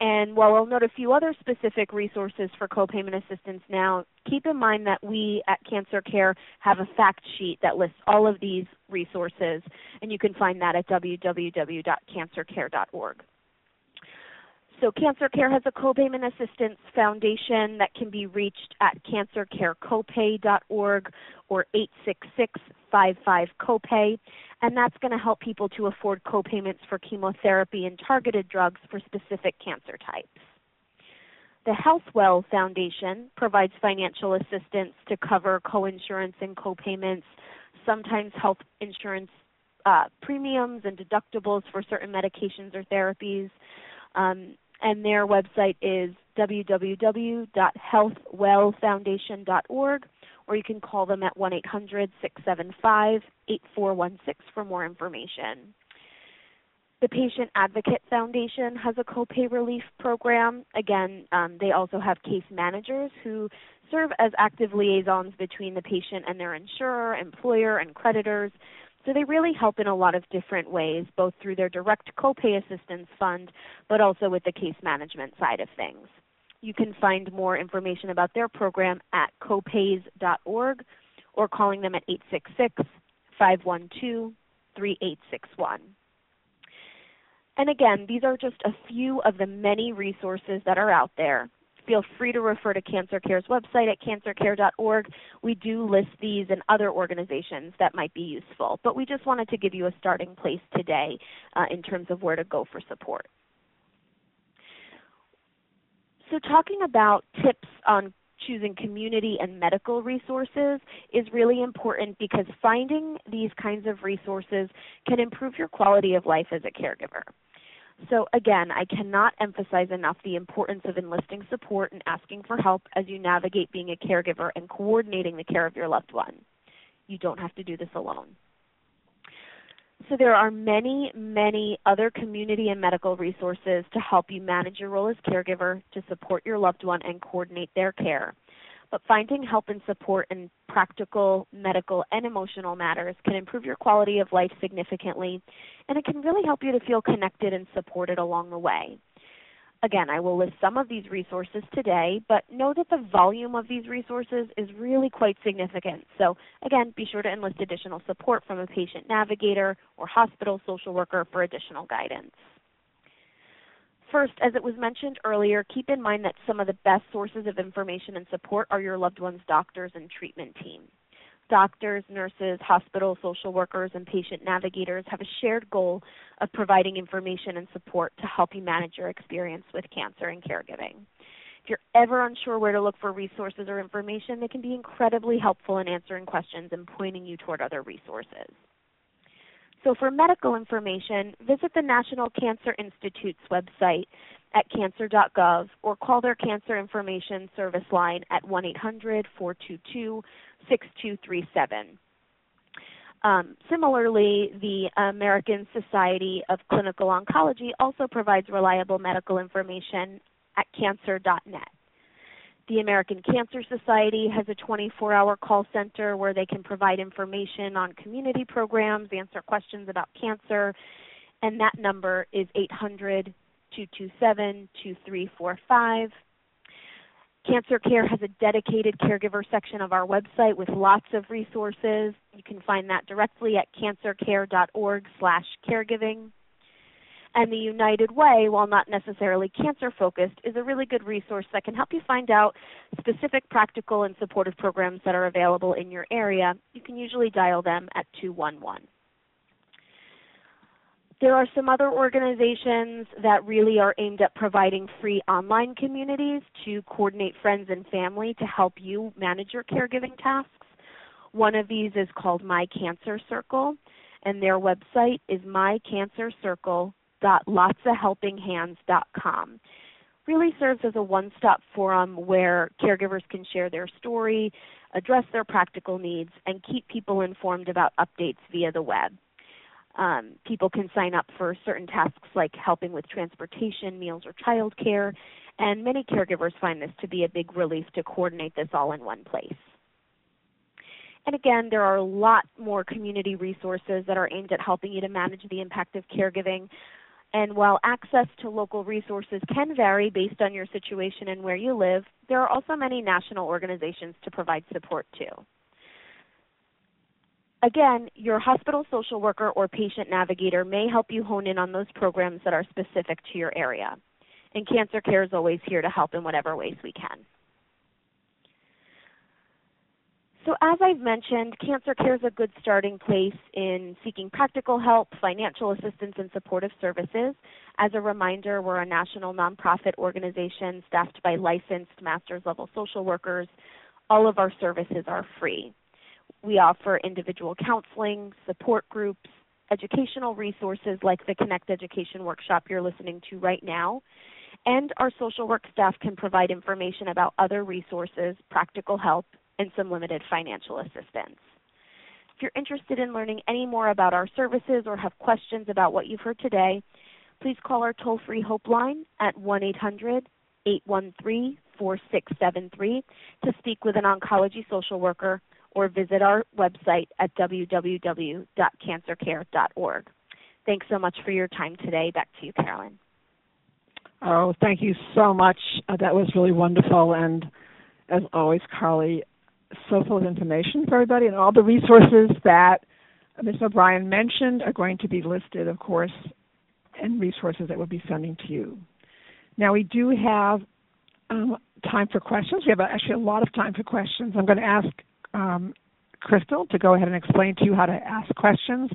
and while I'll note a few other specific resources for copayment assistance now, keep in mind that we at Cancer Care have a fact sheet that lists all of these resources, and you can find that at www.cancercare.org. So Cancer Care has a copayment assistance foundation that can be reached at cancercarecopay.org or 866-55-COPAY, and that's going to help people to afford copayments for chemotherapy and targeted drugs for specific cancer types. The HealthWell Foundation provides financial assistance to cover coinsurance and copayments, sometimes health insurance uh, premiums and deductibles for certain medications or therapies. Um, and their website is www.healthwellfoundation.org, or you can call them at 1 800 675 8416 for more information. The Patient Advocate Foundation has a copay relief program. Again, um, they also have case managers who serve as active liaisons between the patient and their insurer, employer, and creditors so they really help in a lot of different ways, both through their direct copay assistance fund, but also with the case management side of things. You can find more information about their program at copays.org or calling them at 866 512 3861. And again, these are just a few of the many resources that are out there feel free to refer to Cancer Care's website at cancercare.org. We do list these and other organizations that might be useful, but we just wanted to give you a starting place today uh, in terms of where to go for support. So, talking about tips on choosing community and medical resources is really important because finding these kinds of resources can improve your quality of life as a caregiver. So, again, I cannot emphasize enough the importance of enlisting support and asking for help as you navigate being a caregiver and coordinating the care of your loved one. You don't have to do this alone. So, there are many, many other community and medical resources to help you manage your role as caregiver, to support your loved one, and coordinate their care. But finding help and support in practical, medical, and emotional matters can improve your quality of life significantly, and it can really help you to feel connected and supported along the way. Again, I will list some of these resources today, but know that the volume of these resources is really quite significant. So, again, be sure to enlist additional support from a patient navigator or hospital social worker for additional guidance. First, as it was mentioned earlier, keep in mind that some of the best sources of information and support are your loved one's doctors and treatment team. Doctors, nurses, hospital social workers, and patient navigators have a shared goal of providing information and support to help you manage your experience with cancer and caregiving. If you're ever unsure where to look for resources or information, they can be incredibly helpful in answering questions and pointing you toward other resources. So, for medical information, visit the National Cancer Institute's website at cancer.gov or call their cancer information service line at 1 800 422 6237. Um, similarly, the American Society of Clinical Oncology also provides reliable medical information at cancer.net. The American Cancer Society has a 24 hour call center where they can provide information on community programs, answer questions about cancer, and that number is 800 227 2345. Cancer Care has a dedicated caregiver section of our website with lots of resources. You can find that directly at cancercare.org/caregiving. And the United Way, while not necessarily cancer focused, is a really good resource that can help you find out specific practical and supportive programs that are available in your area. You can usually dial them at 211. There are some other organizations that really are aimed at providing free online communities to coordinate friends and family to help you manage your caregiving tasks. One of these is called My Cancer Circle, and their website is mycancercircle.lotsofhelpinghands.com. Really serves as a one stop forum where caregivers can share their story, address their practical needs, and keep people informed about updates via the web. Um, people can sign up for certain tasks like helping with transportation, meals, or childcare, and many caregivers find this to be a big relief to coordinate this all in one place. And again, there are a lot more community resources that are aimed at helping you to manage the impact of caregiving. And while access to local resources can vary based on your situation and where you live, there are also many national organizations to provide support too. Again, your hospital social worker or patient navigator may help you hone in on those programs that are specific to your area. And Cancer Care is always here to help in whatever ways we can. So, as I've mentioned, Cancer Care is a good starting place in seeking practical help, financial assistance, and supportive services. As a reminder, we're a national nonprofit organization staffed by licensed master's level social workers. All of our services are free. We offer individual counseling, support groups, educational resources like the Connect Education Workshop you're listening to right now. And our social work staff can provide information about other resources, practical help, and some limited financial assistance. If you're interested in learning any more about our services or have questions about what you've heard today, please call our toll free Hope line at 1 800 813 4673 to speak with an oncology social worker or visit our website at www.cancercare.org. Thanks so much for your time today. Back to you, Carolyn. Oh, thank you so much. Uh, that was really wonderful. And as always, Carly, so full of information for everybody. And all the resources that Ms. O'Brien mentioned are going to be listed, of course, and resources that we'll be sending to you. Now, we do have um, time for questions. We have actually a lot of time for questions. I'm going to ask um, Crystal to go ahead and explain to you how to ask questions.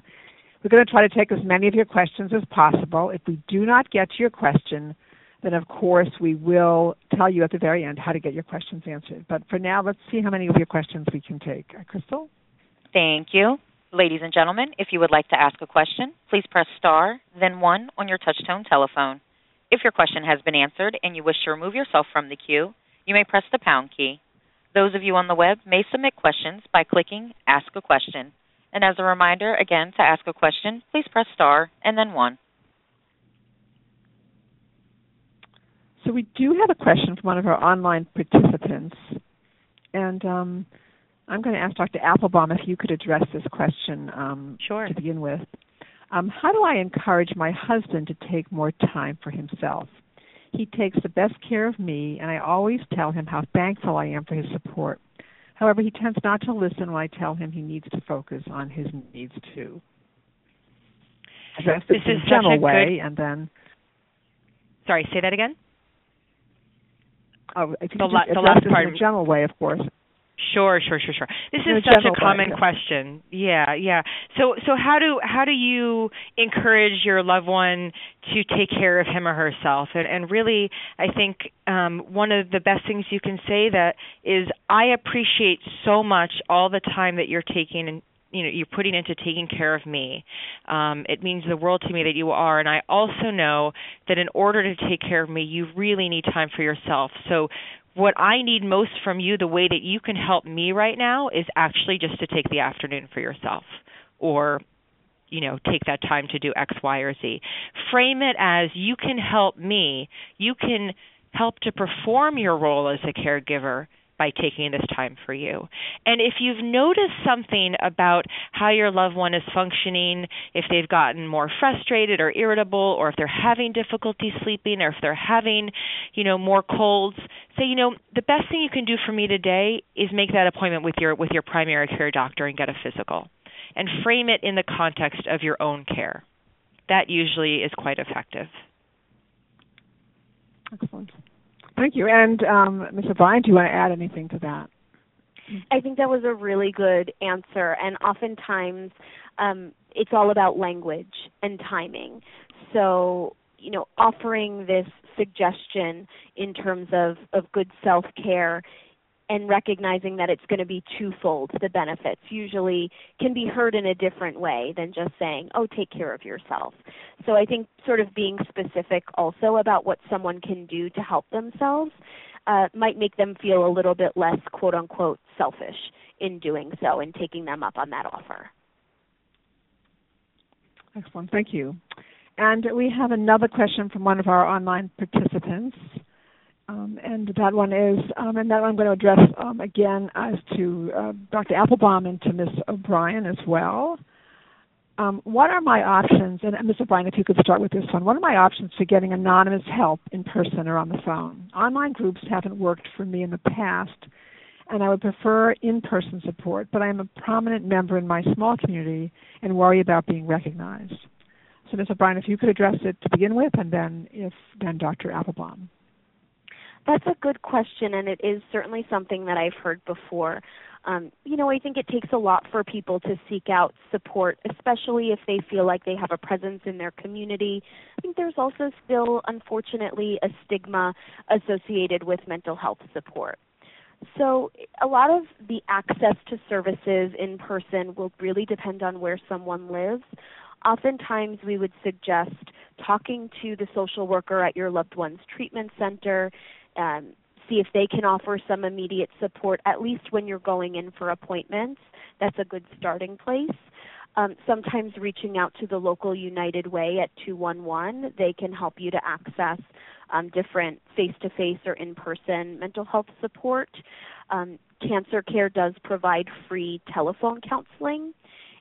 We're going to try to take as many of your questions as possible. If we do not get to your question, then of course we will tell you at the very end how to get your questions answered. But for now, let's see how many of your questions we can take. Uh, Crystal? Thank you. Ladies and gentlemen, if you would like to ask a question, please press star, then one on your touchtone telephone. If your question has been answered and you wish to remove yourself from the queue, you may press the pound key. Those of you on the web may submit questions by clicking Ask a Question. And as a reminder, again, to ask a question, please press star and then one. So we do have a question from one of our online participants. And um, I'm going to ask Dr. Applebaum if you could address this question um, sure. to begin with. Um, how do I encourage my husband to take more time for himself? He takes the best care of me, and I always tell him how thankful I am for his support. However, he tends not to listen when I tell him he needs to focus on his needs too. Address this, in a general way, good... and then. Sorry, say that again. Oh, the, la- the last part in a general way, of course. Sure, sure, sure, sure. This is such a common way, question. Yeah, yeah. So, so how do how do you encourage your loved one to take care of him or herself? And, and really, I think um, one of the best things you can say that is, I appreciate so much all the time that you're taking and you know you're putting into taking care of me. Um, it means the world to me that you are, and I also know that in order to take care of me, you really need time for yourself. So what I need most from you, the way that you can help me right now, is actually just to take the afternoon for yourself, or you know, take that time to do X, Y, or Z. Frame it as you can help me. You can help to perform your role as a caregiver by taking this time for you. And if you've noticed something about how your loved one is functioning, if they've gotten more frustrated or irritable or if they're having difficulty sleeping or if they're having, you know, more colds, say, you know, the best thing you can do for me today is make that appointment with your with your primary care doctor and get a physical and frame it in the context of your own care. That usually is quite effective. Excellent. Thank you. And um, Ms. O'Brien, do you want to add anything to that? I think that was a really good answer, and oftentimes um, it's all about language and timing. So, you know, offering this suggestion in terms of, of good self care and recognizing that it's going to be twofold. The benefits usually can be heard in a different way than just saying oh take care of yourself. So i think sort of being specific also about what someone can do to help themselves uh, might make them feel a little bit less quote unquote selfish in doing so and taking them up on that offer. Excellent. Thank you. And we have another question from one of our online participants um, and that one is, um, and that I'm going to address um, again as to uh, Dr. Applebaum and to Ms. O'Brien as well. Um, what are my options? And Ms. O'Brien, if you could start with this one. What are my options for getting anonymous help in person or on the phone? Online groups haven't worked for me in the past, and I would prefer in-person support. But I am a prominent member in my small community and worry about being recognized. So, Ms. O'Brien, if you could address it to begin with, and then if then Dr. Applebaum. That's a good question, and it is certainly something that I've heard before. Um, you know, I think it takes a lot for people to seek out support, especially if they feel like they have a presence in their community. I think there's also still, unfortunately, a stigma associated with mental health support. So, a lot of the access to services in person will really depend on where someone lives. Oftentimes, we would suggest talking to the social worker at your loved one's treatment center um, see if they can offer some immediate support, at least when you're going in for appointments. That's a good starting place. Um, sometimes reaching out to the local United Way at 211, they can help you to access um, different face to face or in person mental health support. Um, Cancer Care does provide free telephone counseling.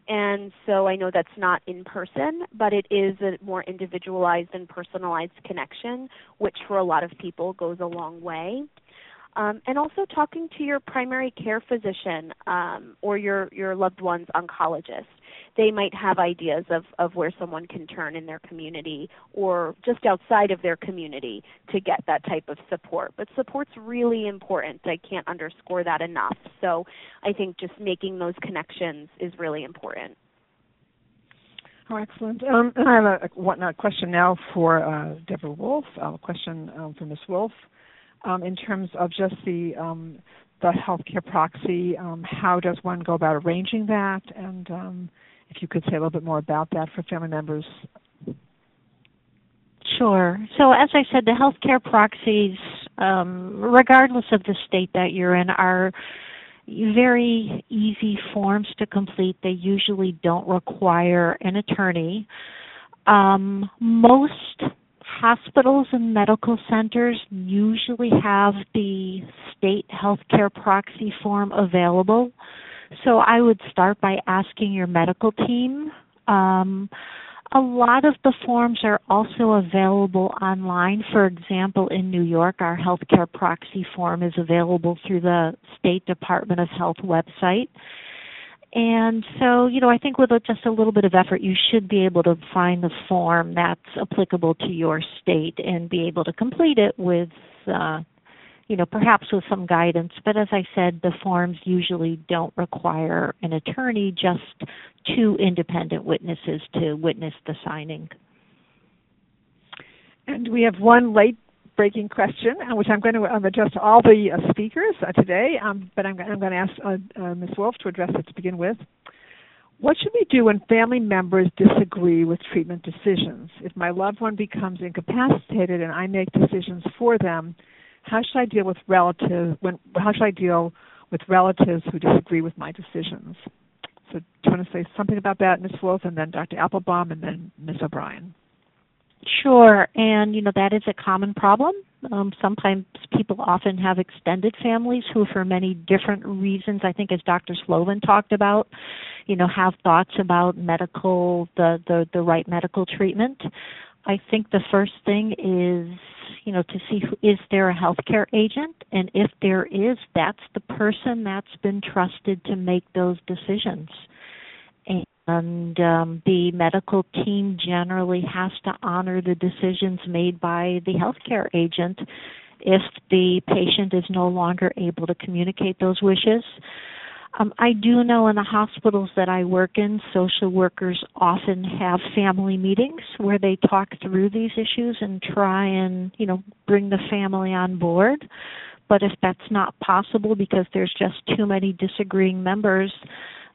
And so I know that's not in person, but it is a more individualized and personalized connection, which for a lot of people goes a long way. Um, and also talking to your primary care physician um, or your, your loved one's oncologist they might have ideas of, of where someone can turn in their community or just outside of their community to get that type of support. But support's really important. I can't underscore that enough. So I think just making those connections is really important. Oh, excellent. Um, I have a, a question now for uh, Deborah Wolf. A question um, for Ms. Wolf. Um, in terms of just the um, the healthcare proxy, um, how does one go about arranging that, and um, if you could say a little bit more about that for family members. Sure. So, as I said, the healthcare proxies, um, regardless of the state that you're in, are very easy forms to complete. They usually don't require an attorney. Um, most hospitals and medical centers usually have the state healthcare proxy form available. So I would start by asking your medical team. Um, a lot of the forms are also available online. For example, in New York, our healthcare proxy form is available through the State Department of Health website. And so, you know, I think with just a little bit of effort, you should be able to find the form that's applicable to your state and be able to complete it with uh, you know, perhaps with some guidance. But as I said, the forms usually don't require an attorney, just two independent witnesses to witness the signing. And we have one late breaking question, uh, which I'm going to address to all the uh, speakers uh, today, um, but I'm, I'm, going to ask uh Ms. Wolf to address it to begin with. What should we do when family members disagree with treatment decisions? If my loved one becomes incapacitated and I make decisions for them, how should I deal with relatives when how should I deal with relatives who disagree with my decisions? So do you want to say something about that, Ms. Wolf, and then Dr. Applebaum, and then Ms. O'Brien? Sure, and you know that is a common problem. Um, sometimes people often have extended families who, for many different reasons, I think as Dr. Slovin talked about, you know, have thoughts about medical the the, the right medical treatment. I think the first thing is, you know, to see who, is there a healthcare agent, and if there is, that's the person that's been trusted to make those decisions and um, the medical team generally has to honor the decisions made by the healthcare agent if the patient is no longer able to communicate those wishes. Um, I do know in the hospitals that I work in, social workers often have family meetings where they talk through these issues and try and, you know, bring the family on board. But if that's not possible because there's just too many disagreeing members,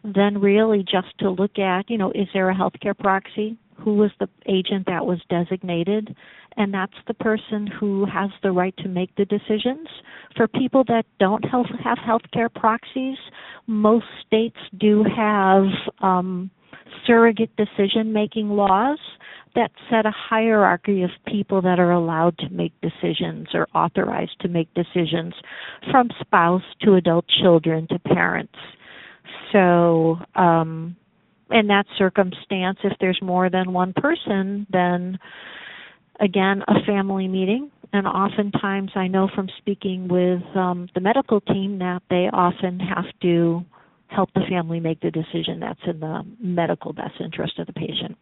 then really just to look at, you know, is there a healthcare proxy? Who was the agent that was designated? And that's the person who has the right to make the decisions. For people that don't have healthcare proxies, most states do have um, surrogate decision making laws that set a hierarchy of people that are allowed to make decisions or authorized to make decisions from spouse to adult children to parents so um in that circumstance if there's more than one person then again a family meeting. And oftentimes i know from speaking with um the medical team that they often have to help the family make the decision that's in the medical best interest of the patient.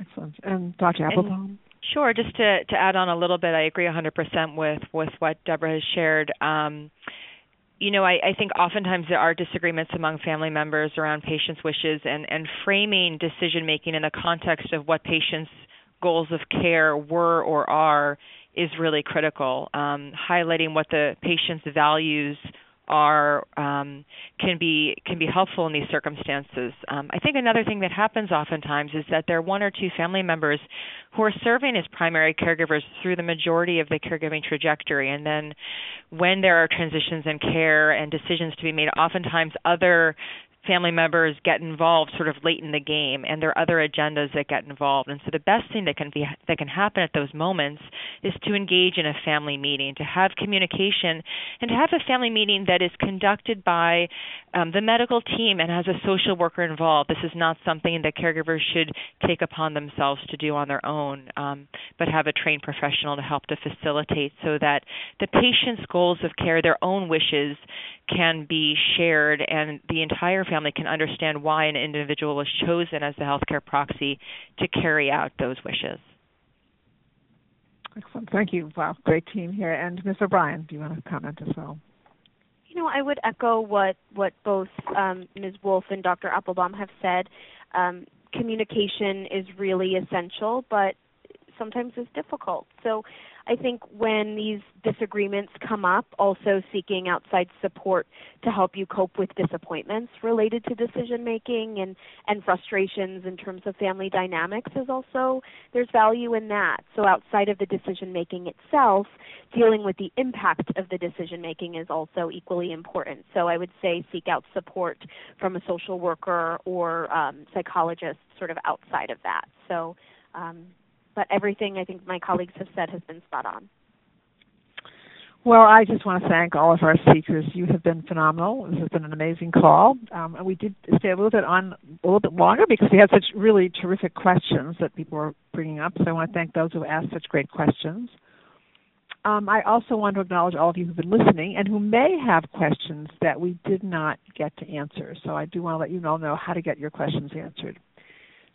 Excellent. And dr. Applebaum? Sure. Just to, to add on a little bit, I agree 100% with, with what Deborah has shared. Um, you know, I, I think oftentimes there are disagreements among family members around patients' wishes and, and framing decision making in the context of what patients' goals of care were or are is really critical. Um, highlighting what the patient's values are um, can be can be helpful in these circumstances. Um, I think another thing that happens oftentimes is that there are one or two family members who are serving as primary caregivers through the majority of the caregiving trajectory, and then when there are transitions in care and decisions to be made, oftentimes other family members get involved sort of late in the game and there are other agendas that get involved. And so the best thing that can be that can happen at those moments is to engage in a family meeting to have communication and to have a family meeting that is conducted by um, the medical team and has a social worker involved. This is not something that caregivers should take upon themselves to do on their own um, but have a trained professional to help to facilitate so that the patient's goals of care their own wishes can be shared and the entire family can understand why an individual was chosen as the healthcare proxy to carry out those wishes. Excellent. Thank you. Wow, great team here. And Ms. O'Brien, do you want to comment as well? You know, I would echo what what both um, Ms. Wolf and Dr. Applebaum have said. Um, communication is really essential, but sometimes it's difficult. So I think when these disagreements come up, also seeking outside support to help you cope with disappointments related to decision making and, and frustrations in terms of family dynamics is also, there's value in that. So outside of the decision making itself, dealing with the impact of the decision making is also equally important. So I would say seek out support from a social worker or um, psychologist sort of outside of that. So um, but everything I think my colleagues have said has been spot on. Well, I just want to thank all of our speakers. You have been phenomenal. This has been an amazing call, um, and we did stay a little bit on a little bit longer because we had such really terrific questions that people were bringing up. So I want to thank those who asked such great questions. Um, I also want to acknowledge all of you who've been listening and who may have questions that we did not get to answer. So I do want to let you all know how to get your questions answered.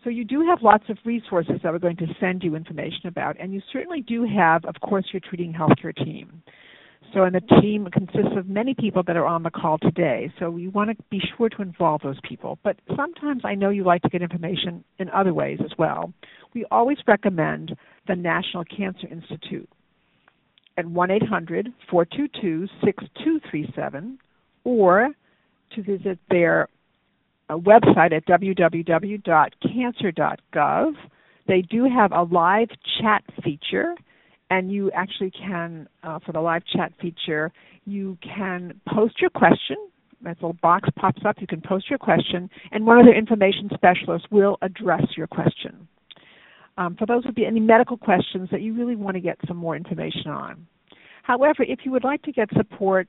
So you do have lots of resources that we're going to send you information about, and you certainly do have, of course, your treating healthcare team. So, and the team consists of many people that are on the call today. So, we want to be sure to involve those people. But sometimes I know you like to get information in other ways as well. We always recommend the National Cancer Institute at 1 800 422 6237 or to visit their a website at www.cancer.gov. They do have a live chat feature, and you actually can, uh, for the live chat feature, you can post your question. That little box pops up. You can post your question, and one of their information specialists will address your question. um, for those would be any medical questions that you really want to get some more information on. However, if you would like to get support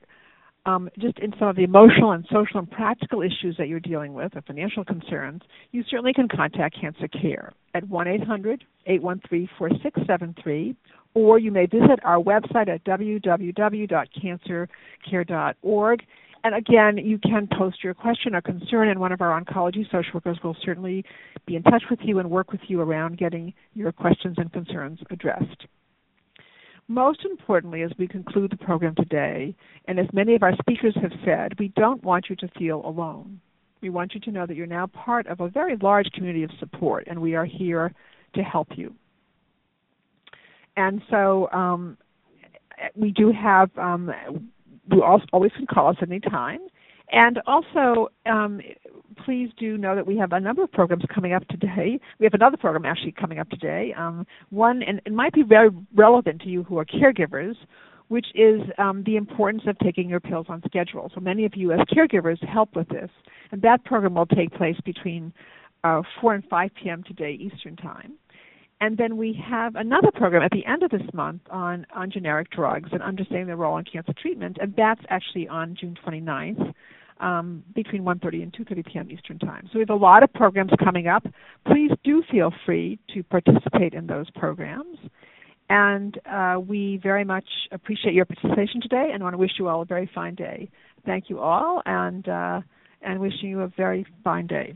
um, just in some of the emotional and social and practical issues that you're dealing with or financial concerns, you certainly can contact Cancer Care at 1 800 813 4673, or you may visit our website at www.cancercare.org. And again, you can post your question or concern, and one of our oncology social workers will certainly be in touch with you and work with you around getting your questions and concerns addressed. Most importantly, as we conclude the program today, and as many of our speakers have said, we don't want you to feel alone. We want you to know that you're now part of a very large community of support, and we are here to help you. And so um, we do have, um, you always can call us anytime. And also, um, please do know that we have a number of programs coming up today. We have another program actually coming up today. Um, one, and it might be very relevant to you who are caregivers, which is um, the importance of taking your pills on schedule. So many of you as caregivers help with this, and that program will take place between uh, 4 and 5 p.m. today Eastern Time. And then we have another program at the end of this month on, on generic drugs and understanding their role in cancer treatment, and that's actually on June 29th um, between 1.30 and 2.30 p.m. Eastern Time. So we have a lot of programs coming up. Please do feel free to participate in those programs. And uh, we very much appreciate your participation today and want to wish you all a very fine day. Thank you all and, uh, and wishing you a very fine day.